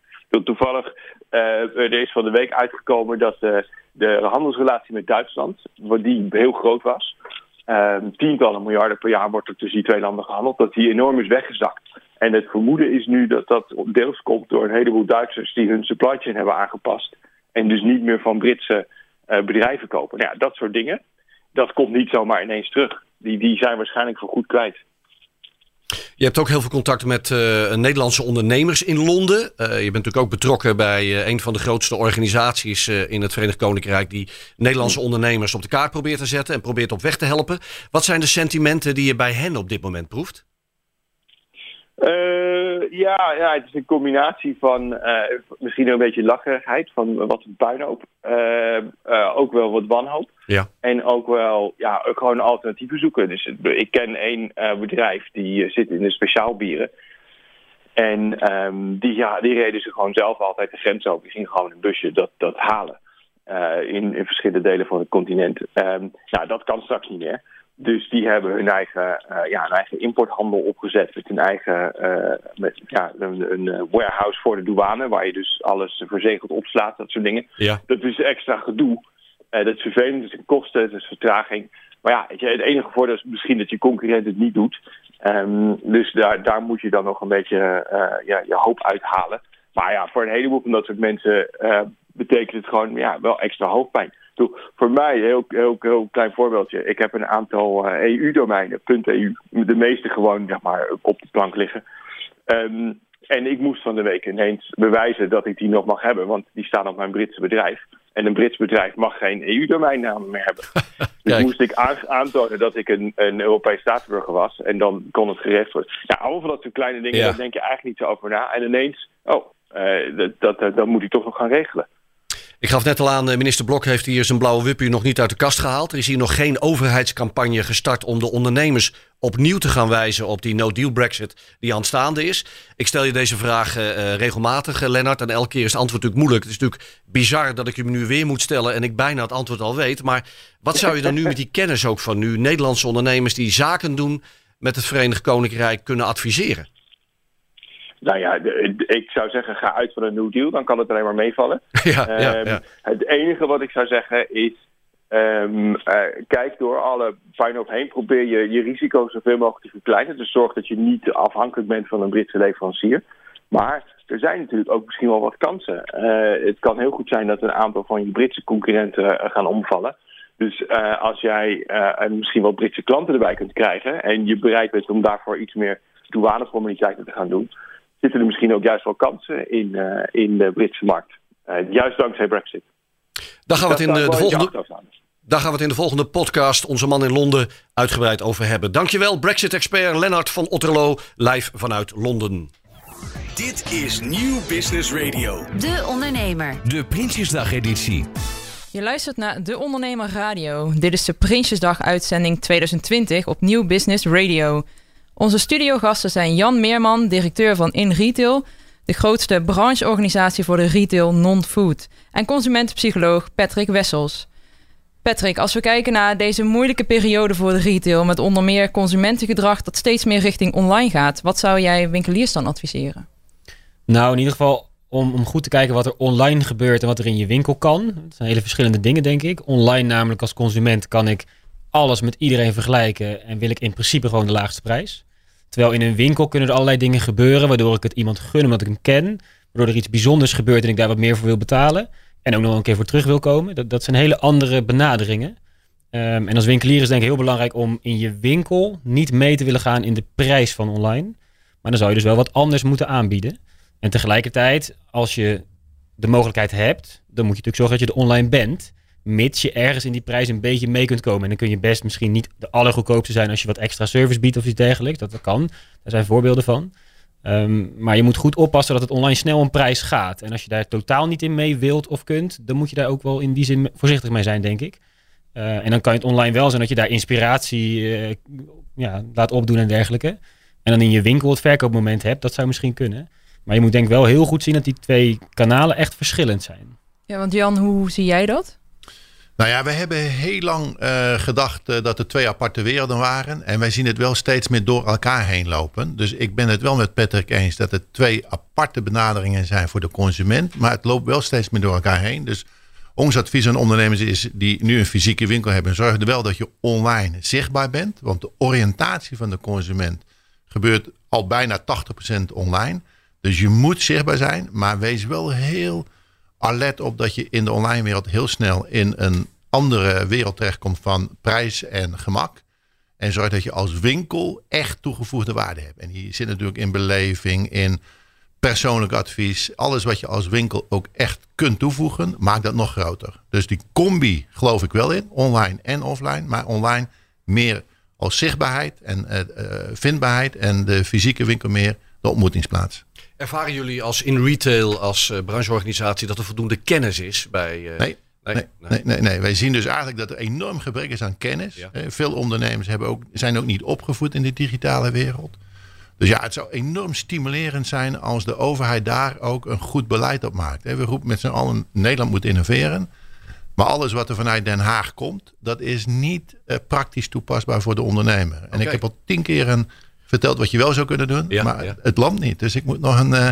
Toevallig, uh, er is van de week uitgekomen dat uh, de handelsrelatie met Duitsland, die heel groot was, um, tientallen miljarden per jaar wordt er tussen die twee landen gehandeld, dat die enorm is weggezakt. En het vermoeden is nu dat dat deels komt door een heleboel Duitsers die hun supply chain hebben aangepast. En dus niet meer van Britse uh, bedrijven kopen. Nou ja, dat soort dingen, dat komt niet zomaar ineens terug. Die, die zijn waarschijnlijk voor goed kwijt. Je hebt ook heel veel contact met uh, Nederlandse ondernemers in Londen. Uh, je bent natuurlijk ook betrokken bij uh, een van de grootste organisaties in het Verenigd Koninkrijk die Nederlandse ondernemers op de kaart probeert te zetten en probeert op weg te helpen. Wat zijn de sentimenten die je bij hen op dit moment proeft? Uh, ja, ja, het is een combinatie van uh, misschien een beetje lacherigheid, van wat puinhoop. Uh, ook wel wat wanhoop. Ja. En ook wel ja, ook gewoon alternatieven zoeken. Dus ik ken één bedrijf die zit in de speciaalbieren. En um, die, ja, die reden ze gewoon zelf altijd de grens over. Die gingen gewoon een busje dat, dat halen. in, in verschillende delen van het continent. Um, nou, dat kan straks niet meer. Dus die hebben hun eigen, uh, ja, hun eigen importhandel opgezet met hun eigen uh, met, ja, een, een, eh, warehouse voor de douane, waar je dus alles verzegeld opslaat, dat soort dingen. Ja. Dat is extra gedoe. Uh, dat is vervelend, dat is kosten, dat is vertraging. Maar ja, je, het enige voordeel is misschien dat je concurrent het niet doet. Um, dus daar, daar moet je dan nog een beetje ja, je hoop uithalen. Maar ja, voor een heleboel van dat soort mensen betekent het gewoon ja, wel extra hoofdpijn voor mij, heel, heel, heel klein voorbeeldje. Ik heb een aantal uh, eh, EU-domeinen, .eu. De meeste gewoon zeg maar, op de plank liggen. Um, en ik moest van de week ineens bewijzen dat ik die nog mag hebben, want die staan op mijn Britse bedrijf. En een Brits bedrijf mag geen EU-domeinnaam meer hebben. dus moest ik aantonen dat ik een, een Europees staatsburger was. En dan kon het gerecht worden. Ja, allemaal van dat soort kleine dingen, daar denk je eigenlijk niet zo over na. En ineens, oh, uh, dat, dat, dat moet ik toch nog gaan regelen. Ik gaf net al aan, eh, minister Blok heeft hier zijn blauwe wipje nog niet uit de kast gehaald. Er is hier nog geen overheidscampagne gestart om de ondernemers opnieuw te gaan wijzen op die no-deal Brexit die aanstaande is. Ik stel je deze vraag uh, regelmatig, uh, Lennart, en elke keer is het antwoord natuurlijk moeilijk. Het is natuurlijk bizar dat ik hem nu weer moet stellen en ik bijna het antwoord al weet. Maar wat zou je dan nu met die kennis ook van nu Nederlandse ondernemers die zaken doen met het Verenigd Koninkrijk kunnen adviseren? Nou ja, ik zou zeggen, ga uit van een New Deal, dan kan het alleen maar meevallen. Ja, ja, ehm, Het enige wat ik zou zeggen is, um, uh, kijk door alle puinhoop heen, probeer je, je risico's zoveel mogelijk te verkleinen. Dus zorg dat je niet afhankelijk bent van een Britse leverancier. Maar er zijn natuurlijk ook misschien wel wat kansen. Uh, het kan heel goed zijn dat een aantal van je Britse concurrenten uh, gaan omvallen. Dus eh, als jij eh, misschien wel Britse klanten erbij kunt krijgen en je bereid bent om daarvoor iets meer douaneformaliteiten te gaan doen, zitten er misschien ook juist wel kansen in, eh, in de Britse markt. Eh, juist dankzij Brexit. Daar gaan we het in Dat de, volgende... Daar gaan we het in de volgende podcast, onze man in Londen, uitgebreid over hebben. Dankjewel, Brexit-expert Lennart van Otterlo, live vanuit Londen. Dit is Nieuw Business Radio. De Ondernemer. De Prinsjesdag-editie. Je luistert naar De Ondernemer Radio. Dit is de Prinsjesdag uitzending 2020 op Nieuw Business Radio. Onze studiogasten zijn Jan Meerman, directeur van In Retail, de grootste brancheorganisatie voor de retail non-food, en consumentenpsycholoog Patrick Wessels. Patrick, als we kijken naar deze moeilijke periode voor de retail met onder meer consumentengedrag dat steeds meer richting online gaat, wat zou jij winkeliers dan adviseren? Nou, in ieder geval om, om goed te kijken wat er online gebeurt en wat er in je winkel kan. Het zijn hele verschillende dingen, denk ik. Online namelijk als consument kan ik alles met iedereen vergelijken en wil ik in principe gewoon de laagste prijs. Terwijl in een winkel kunnen er allerlei dingen gebeuren waardoor ik het iemand gun omdat ik hem ken. Waardoor er iets bijzonders gebeurt en ik daar wat meer voor wil betalen. En ook nog een keer voor terug wil komen. Dat, dat zijn hele andere benaderingen. Ehm, en als winkelier is denk ik heel belangrijk om in je winkel niet mee te willen gaan in de prijs van online. Maar dan zou je dus wel wat anders moeten aanbieden. En tegelijkertijd, als je de mogelijkheid hebt, dan moet je natuurlijk zorgen dat je er online bent. Mits je ergens in die prijs een beetje mee kunt komen. En dan kun je best misschien niet de allergoedkoopste zijn als je wat extra service biedt of iets dergelijks. Dat, kan. Daar zijn voorbeelden van. Ehm, maar je moet goed oppassen dat het online snel om prijs gaat. En als je daar totaal niet in mee wilt of kunt, dan moet je daar ook wel in die zin voorzichtig mee zijn, denk ik. Eh, en dan kan het online wel zijn dat je daar inspiratie eh, ja, laat opdoen en dergelijke. En dan in je winkel het verkoopmoment hebt, dat zou misschien kunnen. Maar je moet denk ik wel heel goed zien dat die twee kanalen echt verschillend zijn. Ja, want Jan, hoe zie jij dat? Nou ja, we hebben heel lang eh, gedacht eh, dat er twee aparte werelden waren. En wij zien het wel steeds meer door elkaar heen lopen. Dus ik ben het wel met Patrick eens dat het twee aparte benaderingen zijn voor de consument. Maar het loopt wel steeds meer door elkaar heen. Dus ons advies aan ondernemers is die nu een fysieke winkel hebben. Zorg er wel dat je online zichtbaar bent. Want de oriëntatie van de consument gebeurt al bijna 80% online. Dus je moet zichtbaar zijn. Maar wees wel heel alert op dat je in de online wereld heel snel in een andere wereld terechtkomt van prijs en gemak. En zorg dat je als winkel echt toegevoegde waarde hebt. En hier zit natuurlijk in beleving, in persoonlijk advies. Alles wat je als winkel ook echt kunt toevoegen, maakt dat nog groter. Dus die combi geloof ik wel in, online en offline. Maar online meer als zichtbaarheid en uh, vindbaarheid. En de fysieke winkel meer de ontmoetingsplaats. Ervaren jullie als in retail, als uh, brancheorganisatie, dat er voldoende kennis is bij. Uh, nee. Nee, nee, nee, nee, nee. Wij zien dus eigenlijk dat er enorm gebrek is aan kennis. Ja. Veel ondernemers hebben ook, zijn ook niet opgevoed in de digitale wereld. Dus ja, het zou enorm stimulerend zijn als de overheid daar ook een goed beleid op maakt. We roepen met z'n allen, Nederland moet innoveren. Maar alles wat er vanuit Den Haag komt, dat is niet uh, praktisch toepasbaar voor de ondernemer. En okay. ik heb al tien keer een, verteld wat je wel zou kunnen doen, ja, maar ja. het land niet. Dus ik moet nog een, uh,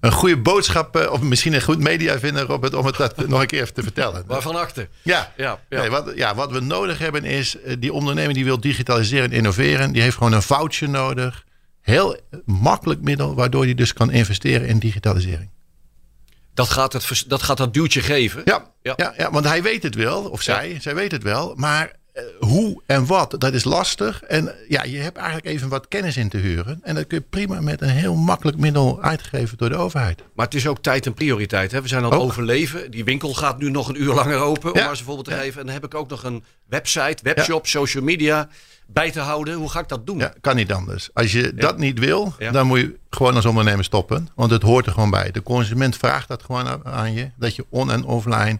een goede boodschap, uh, of misschien een goed media vinden, Robert, om het dat nog een keer even te vertellen. Waarvan achter? Ja, ja, ja. Nee, wat, ja, wat we nodig hebben is, die ondernemer die wil digitaliseren en innoveren, die heeft gewoon een foutje nodig. Heel makkelijk middel, waardoor hij dus kan investeren in digitalisering. Dat gaat, het, dat gaat dat duwtje geven? Ja, ja. ja, ja want hij weet het wel, of zij, zij weet het wel. Maar hoe en wat, dat is lastig. En ja, je hebt eigenlijk even wat kennis in te huren. En dat kun je prima met een heel makkelijk middel uitgegeven door de overheid. Maar het is ook tijd en prioriteit. Hè? We zijn aan het Ook. overleven. Die winkel gaat nu nog een uur langer open, om Ja. maar eens een voorbeeld te geven. En dan heb ik ook nog een website, webshop, social media bij te houden. Hoe ga ik dat doen? Ja, kan niet anders. Als je dat niet wil, dan moet je gewoon als ondernemer stoppen. Want het hoort er gewoon bij. De consument vraagt dat gewoon aan je. Dat je on- en offline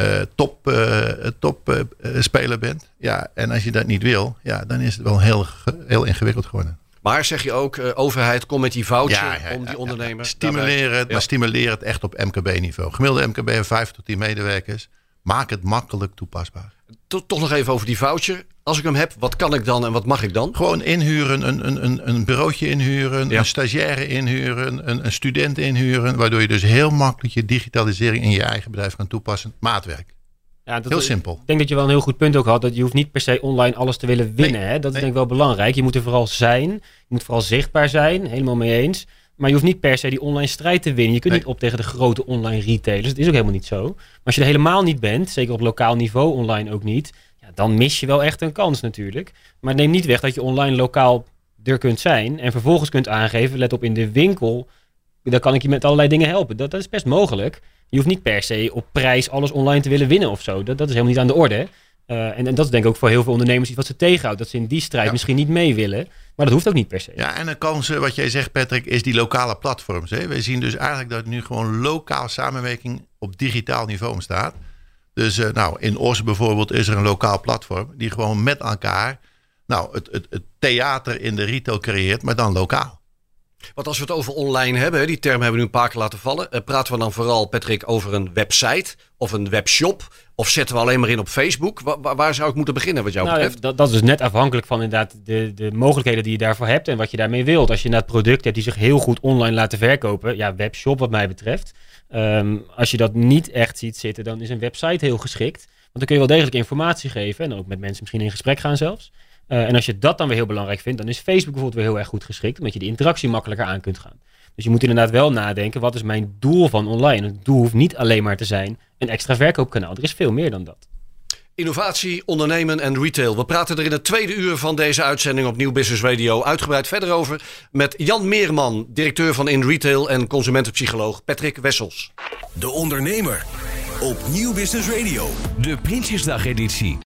eh, top, eh, top eh, speler bent. Ja, en als je dat niet wil, ja, dan is het wel heel, heel ingewikkeld geworden. Maar zeg je ook, overheid, kom met die voucher Ja, ja, om die ondernemer... Stimuleer het, Ja. maar stimuleer het echt op MKB-niveau. Gemiddelde MKB heeft 5 tot 10 medewerkers. Maak het makkelijk toepasbaar. To- toch nog even over die voucher. Als ik hem heb, wat kan ik dan en wat mag ik dan? Gewoon inhuren, een, een, een, een bureautje inhuren, Ja. een stagiaire inhuren, een, een student inhuren. Waardoor je dus heel makkelijk je digitalisering in je eigen bedrijf kan toepassen. Maatwerk. Ja, dat, Heel simpel. Ik denk dat je wel een heel goed punt ook had. Dat je hoeft niet per se online alles te willen winnen. Nee, hè? Dat is denk ik wel belangrijk. Je moet er vooral zijn. Je moet vooral zichtbaar zijn. Helemaal mee eens. Maar je hoeft niet per se die online strijd te winnen. Je kunt Nee. niet op tegen de grote online retailers. Dat is ook helemaal niet zo. Maar als je er helemaal niet bent, zeker op lokaal niveau online ook niet, ja, dan mis je wel echt een kans natuurlijk. Maar neem niet weg dat je online lokaal er kunt zijn en vervolgens kunt aangeven, let op in de winkel, dan kan ik je met allerlei dingen helpen. Dat, dat is best mogelijk. Je hoeft niet per se op prijs alles online te willen winnen of zo. Dat, dat is helemaal niet aan de orde. Eh, en, en dat is denk ik ook voor heel veel ondernemers iets wat ze tegenhoudt. Dat ze in die strijd Ja. misschien niet mee willen. Maar dat hoeft ook niet per se. Ja, en een kans, wat jij zegt Patrick, is die lokale platforms. Hè? We zien dus eigenlijk dat nu gewoon lokaal samenwerking op digitaal niveau ontstaat. Dus eh, nou, in Os bijvoorbeeld is er een lokaal platform die gewoon met elkaar nou, het, het, het theater in de retail creëert, maar dan lokaal. Want als we het over online hebben, hè, die term hebben we nu een paar keer laten vallen. eh, praten we dan vooral, Patrick, over een website of een webshop? Of zetten we alleen maar in op Facebook? Wa- wa- waar zou ik moeten beginnen wat jou Nou, betreft? dat, dat is dus net afhankelijk van inderdaad de, de mogelijkheden die je daarvoor hebt en wat je daarmee wilt. Als je inderdaad producten hebt die zich heel goed online laten verkopen, ja, webshop wat mij betreft. Ehm, als je dat niet echt ziet zitten, dan is een website heel geschikt. Want dan kun je wel degelijk informatie geven en ook met mensen misschien in gesprek gaan zelfs. Eh, en als je dat dan weer heel belangrijk vindt, dan is Facebook bijvoorbeeld weer heel erg goed geschikt, omdat je die interactie makkelijker aan kunt gaan. Dus je moet inderdaad wel nadenken, wat is mijn doel van online? Het doel hoeft niet alleen maar te zijn een extra verkoopkanaal. Er is veel meer dan dat. Innovatie, ondernemen en retail. We praten er in het tweede uur van deze uitzending op Nieuw Business Radio uitgebreid verder over met Jan Meerman, directeur van In Retail en consumentenpsycholoog Patrick Wessels. De Ondernemer op Nieuw Business Radio. De Prinsjesdag editie.